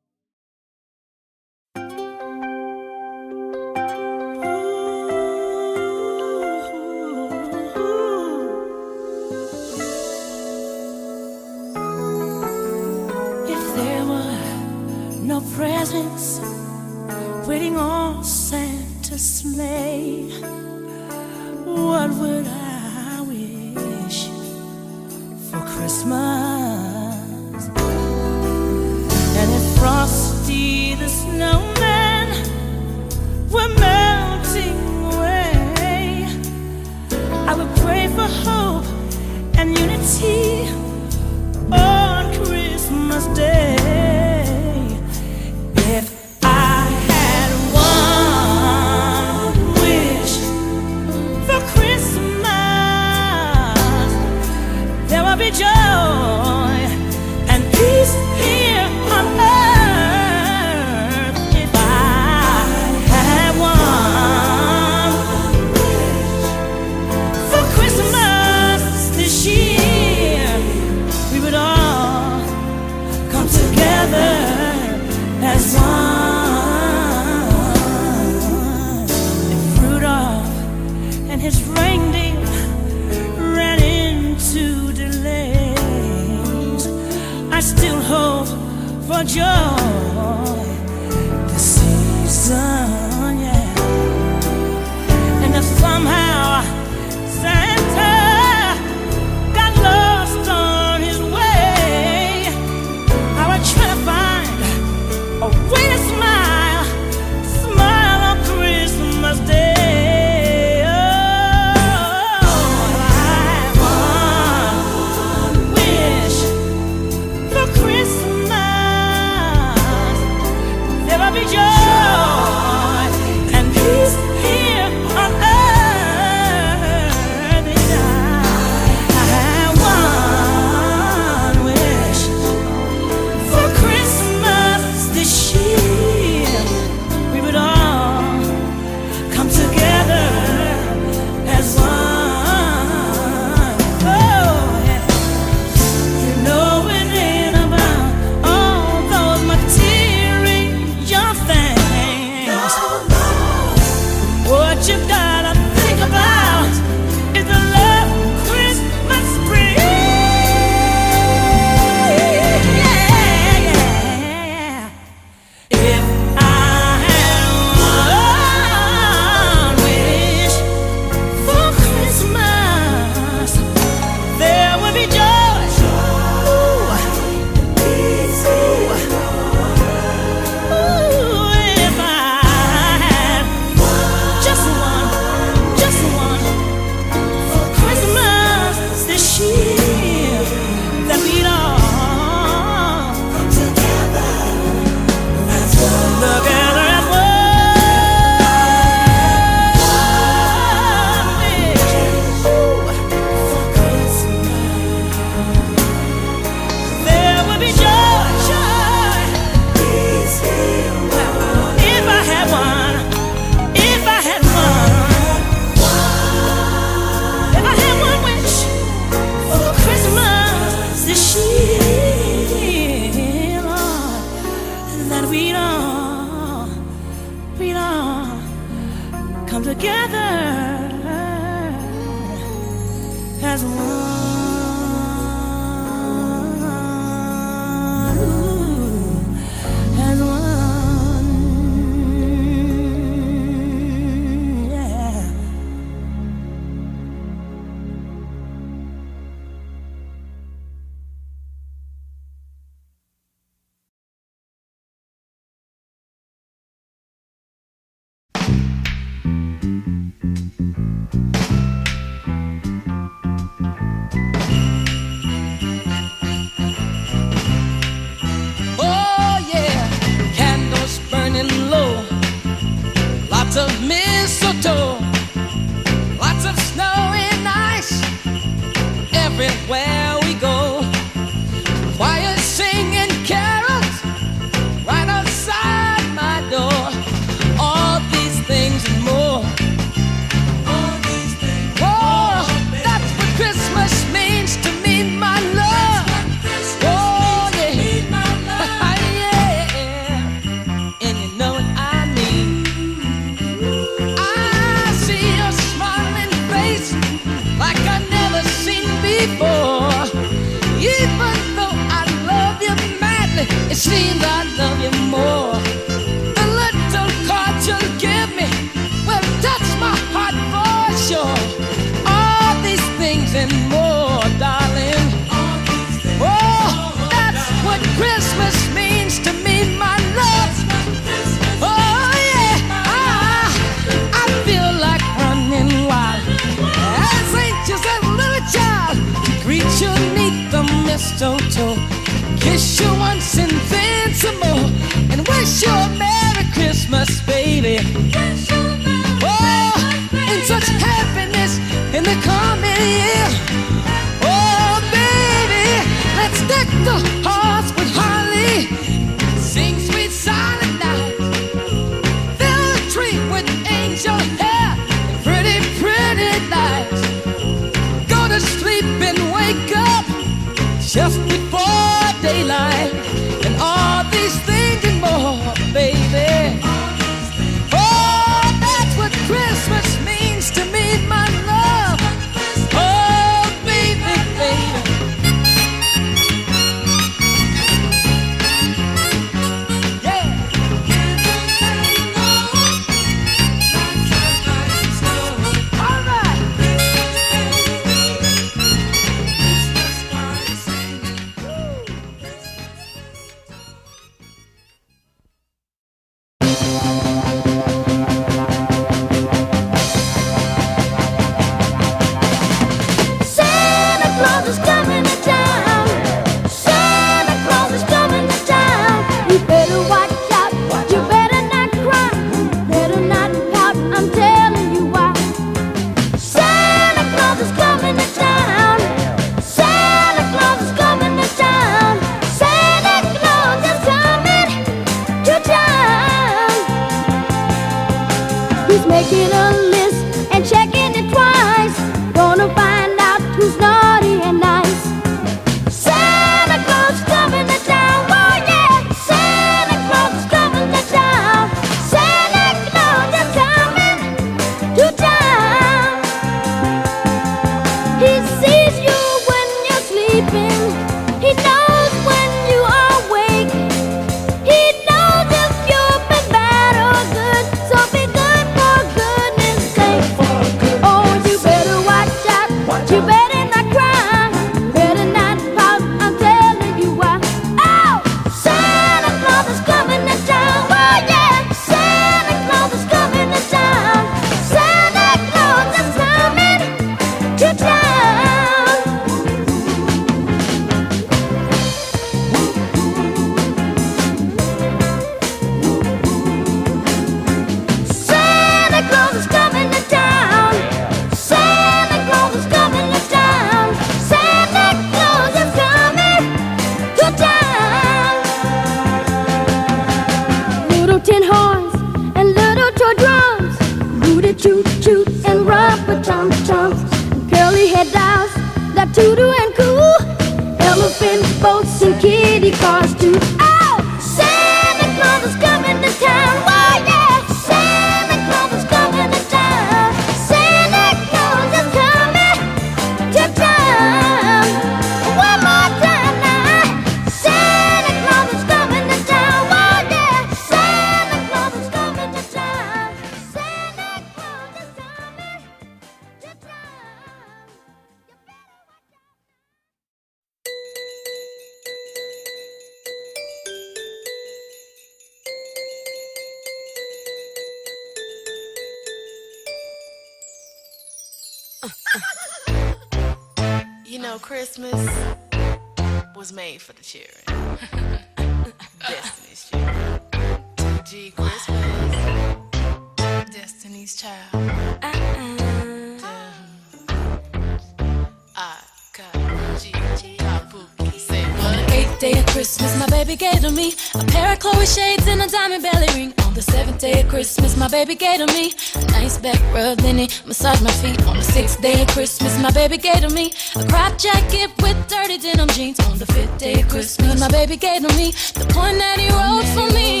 Speaker 4: baby
Speaker 2: gave to me. A nice back rub Then he massaged my feet on the sixth day of Christmas. My baby gave to me a crop jacket with dirty denim jeans on the fifth day of Christmas. My baby gave to me the one that he wrote for me.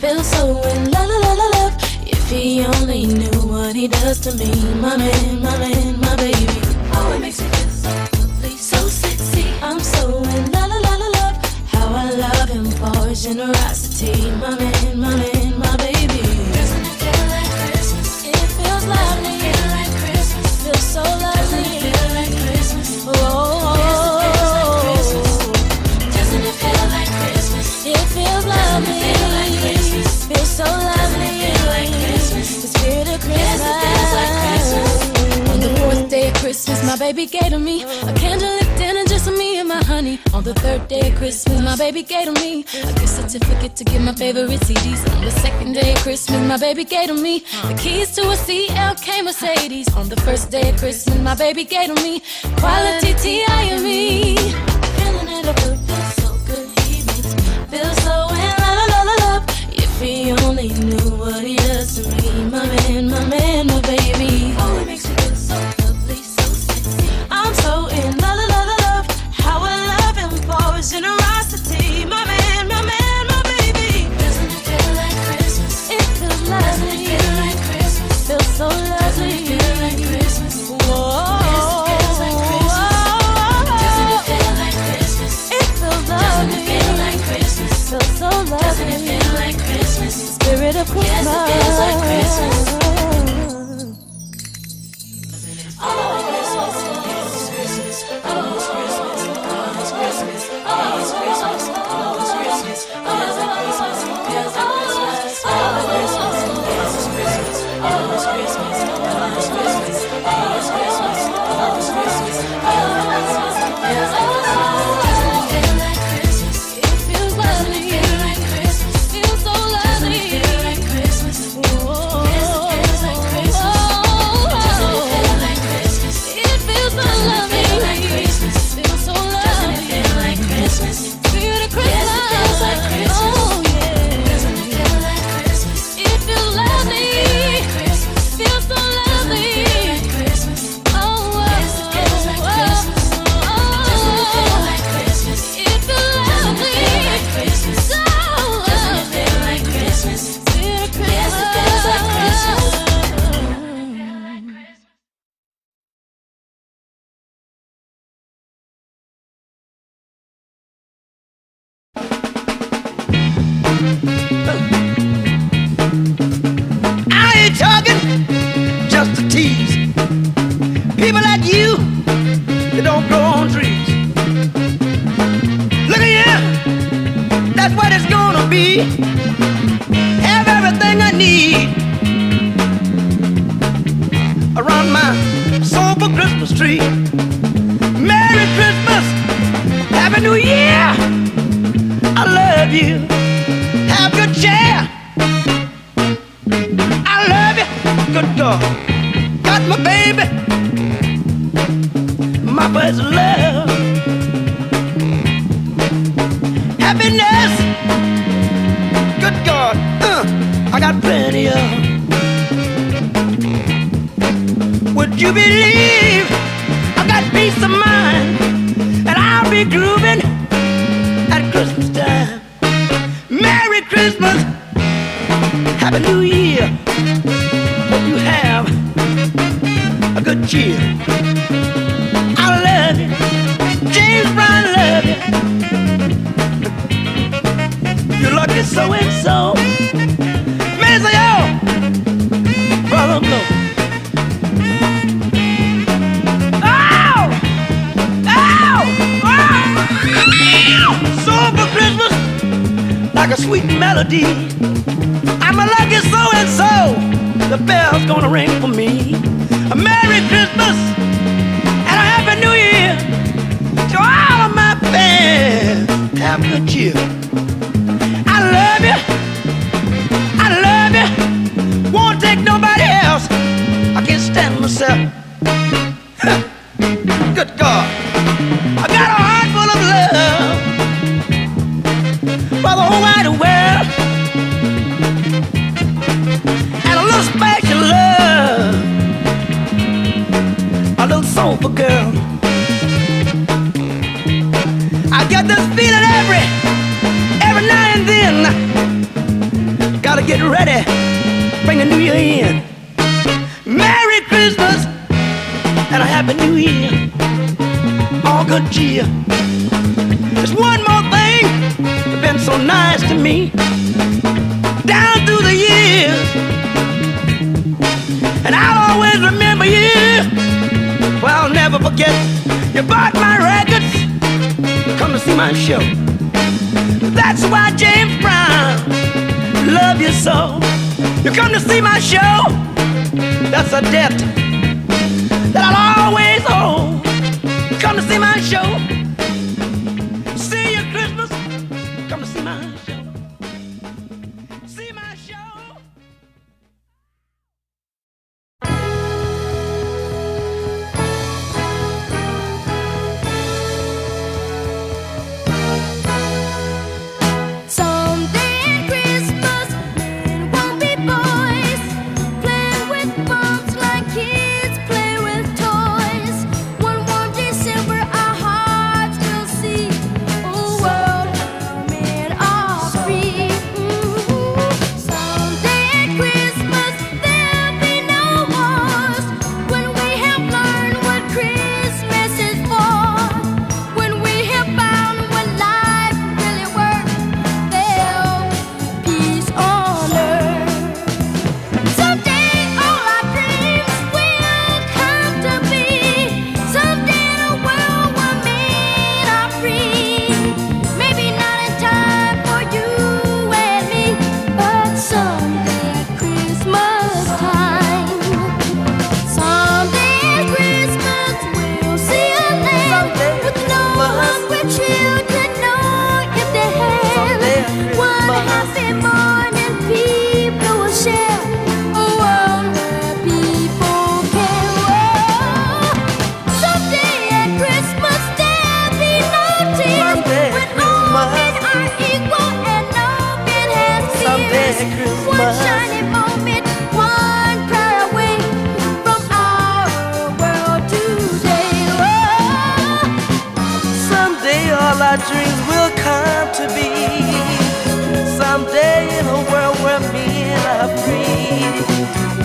Speaker 2: Feel so in love, love, love, love. If he only knew what he does to me, my man, my man, my baby. Oh, it makes me generosity, my man, my man, my baby. Feel like Christmas. It feels lovely. Feel like Christmas. Feels so lovely. feel like Christmas. Oh. Doesn't it feel like Christmas? It feels lovely. Feel like Christmas. Feels so lovely. Feel like Christmas. The spirit of Christmas. On the fourth day of Christmas, my baby gave to me a candle. On the third day of Christmas, my baby gave to me a gift certificate to get my favorite CDs. On the second day of Christmas, my baby gave to me the keys to a CLK Mercedes. On the first day of Christmas, my baby gave to me quality T.I. and me. Feeling it up, feels so good. He makes feel so in love, love, love. If he only knew what he does to me, my man, my man, my baby.
Speaker 5: at Christmas time. Merry Christmas. Happy New Year.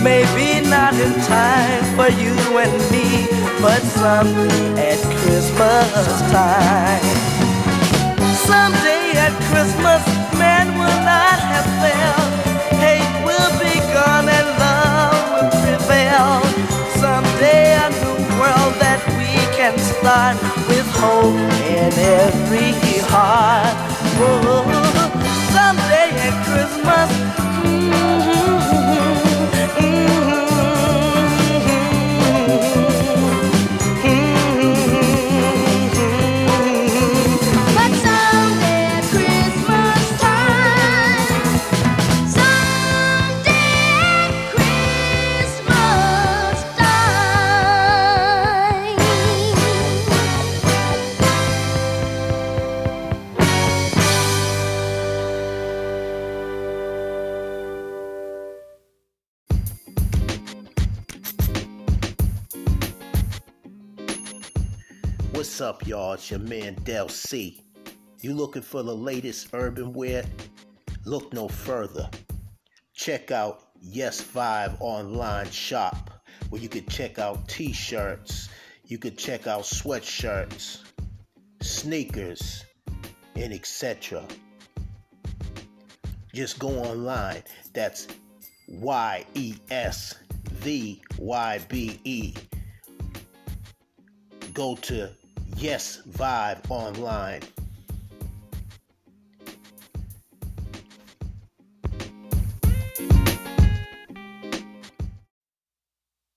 Speaker 5: Maybe not in time for you and me, but someday at Christmas time. Someday at Christmas, man will not have failed. Hate will be gone and love will prevail. Someday a new world that we can start with hope in every heart. Oh, someday at Christmas.
Speaker 1: Y'all? It's your man Del C. You looking for the latest urban wear? Look no further. Check out Yes Vybe online shop where you could check out t-shirts, you could check out sweatshirts, sneakers, and etc. Just go online. That's Y E S V Y B E. Go to Yes Vybe online.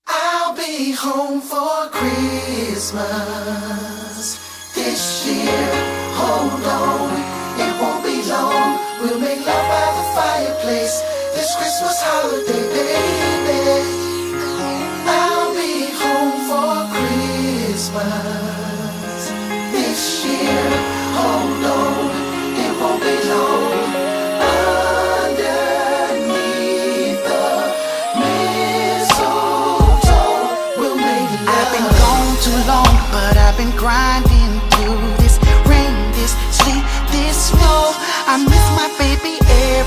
Speaker 30: I'll be home for Christmas this year. Hold on, it won't be long. We'll make love by the fireplace this Christmas holiday, baby.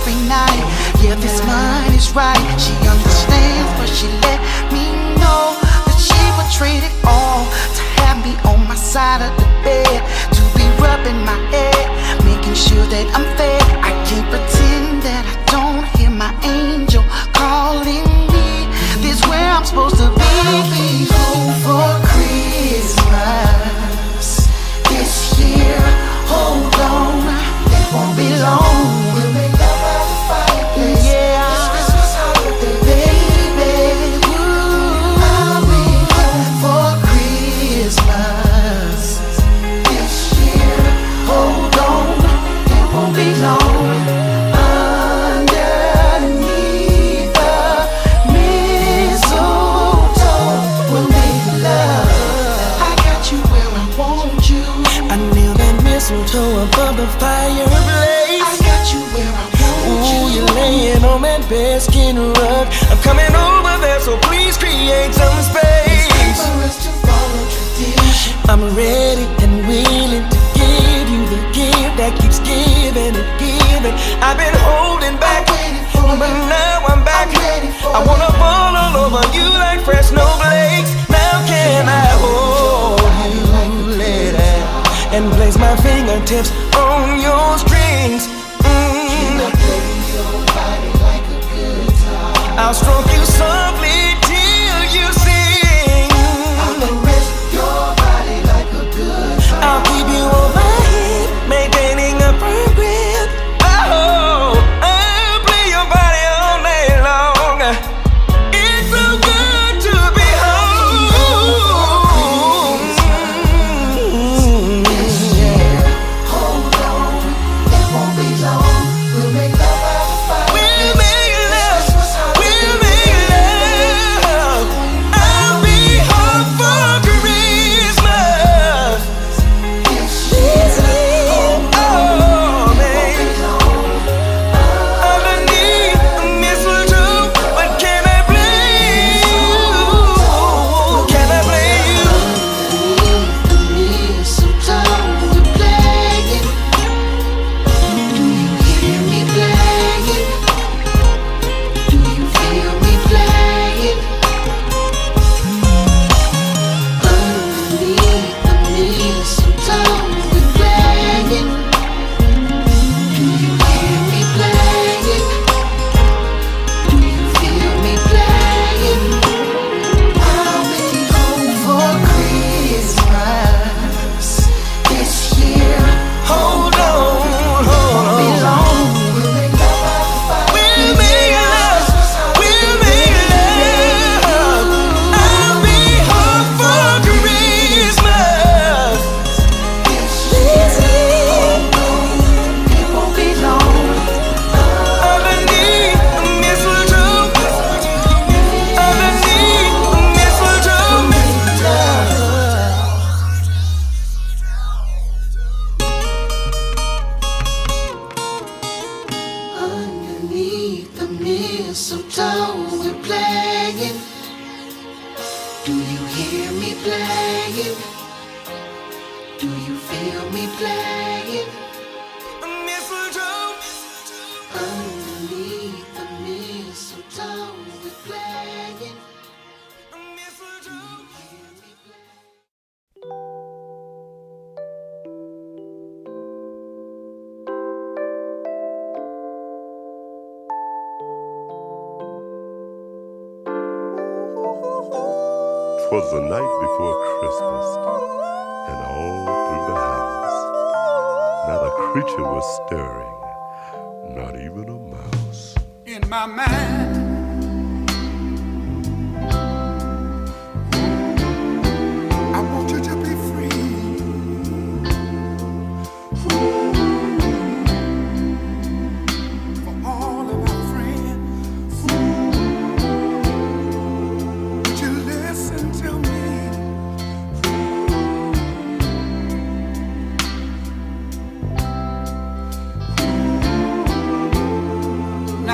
Speaker 23: Every night. Yeah, this mine is right. She understands, but she let me know that she would trade it all to have me on my side of the bed, to be rubbing my head, making sure that I'm fed. I can't pretend that I don't hear my angel calling me. This where I'm supposed to be.
Speaker 5: Bearskin. I'm coming over there, so please create some space.
Speaker 30: it's For us to follow tradition.
Speaker 5: I'm ready and willing to give you the gift that keeps giving and giving. I've been holding back, but now I'm back. I wanna fall all over you like fresh snowflakes. Now can I hold you, lady, and place my fingertips on your strings? I'll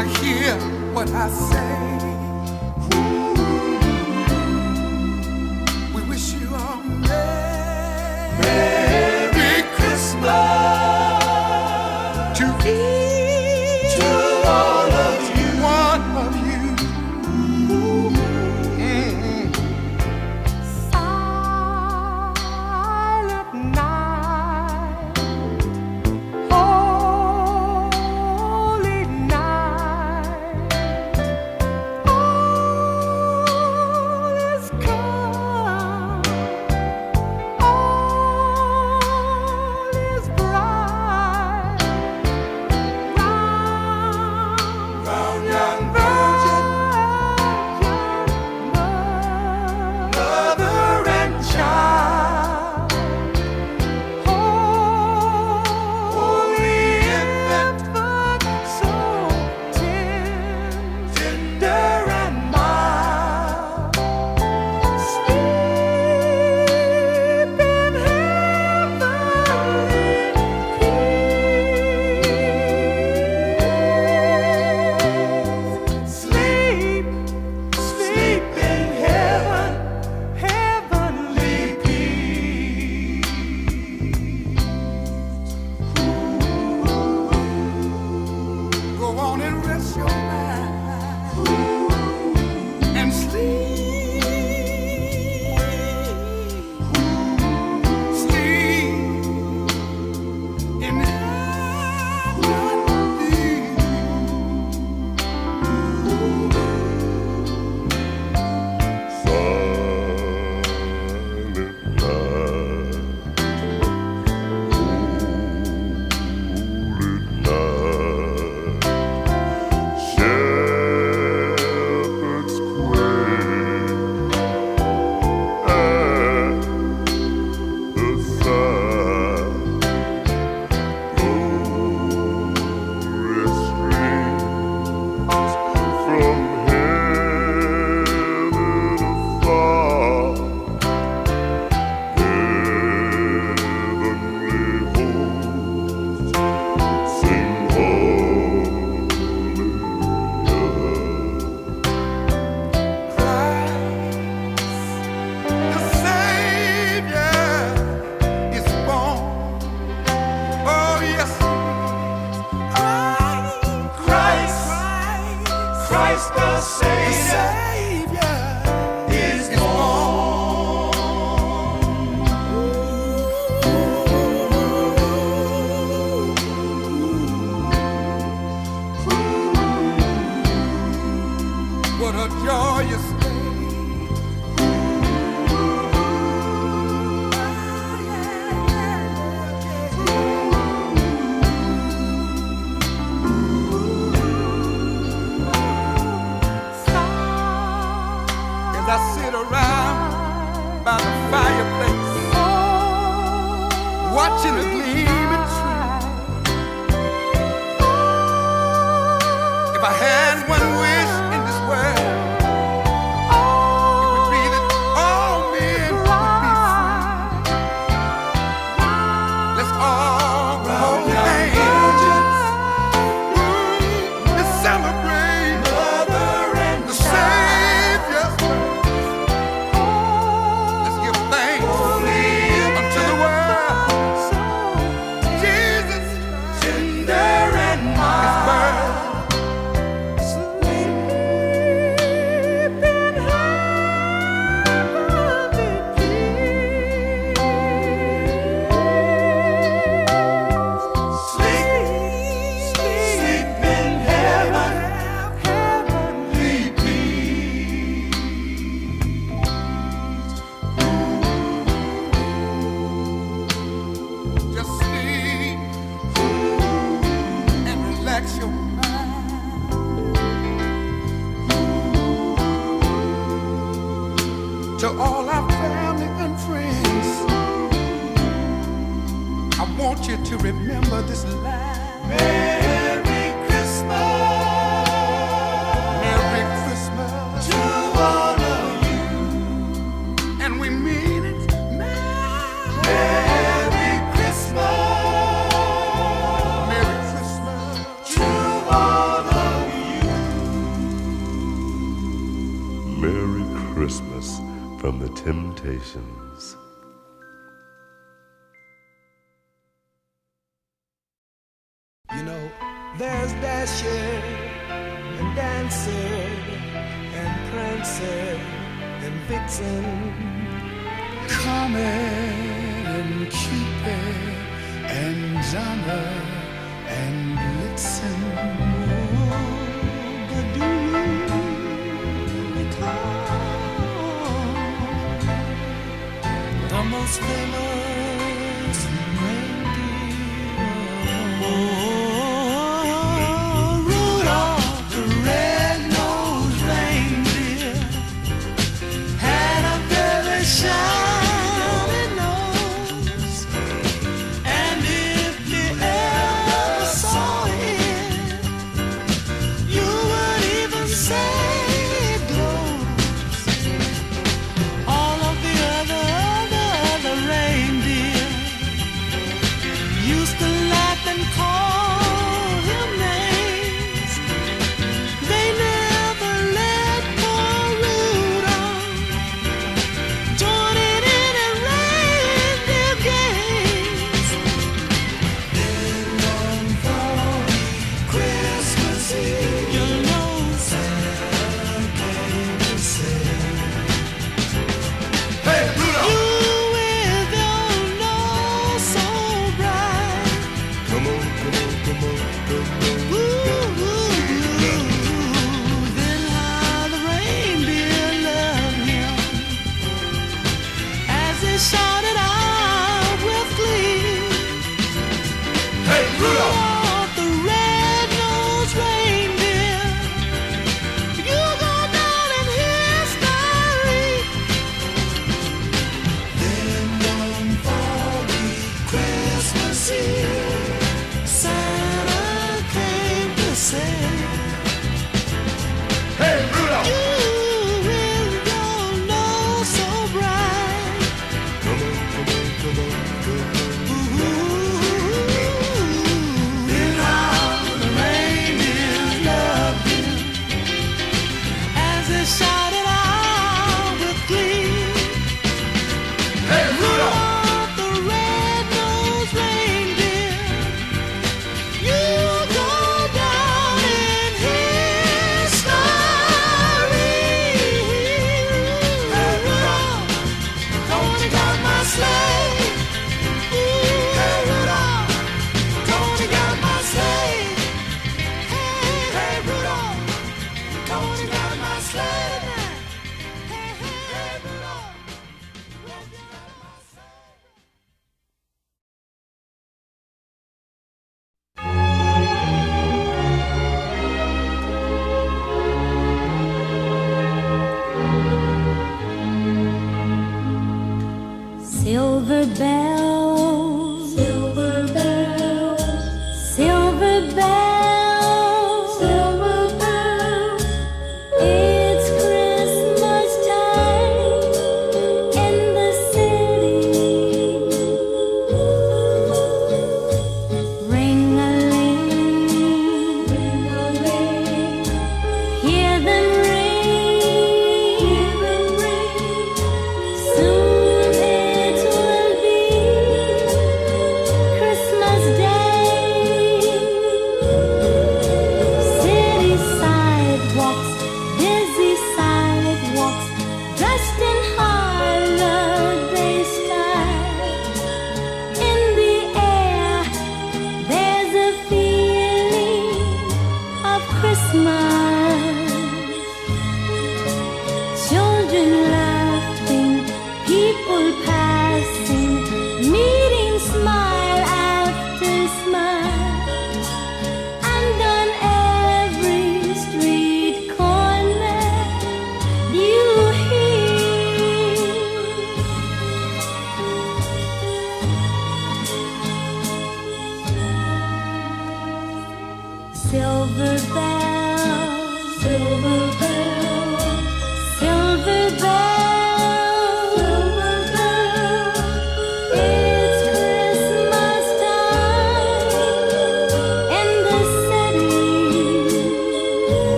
Speaker 4: Now hear what I say.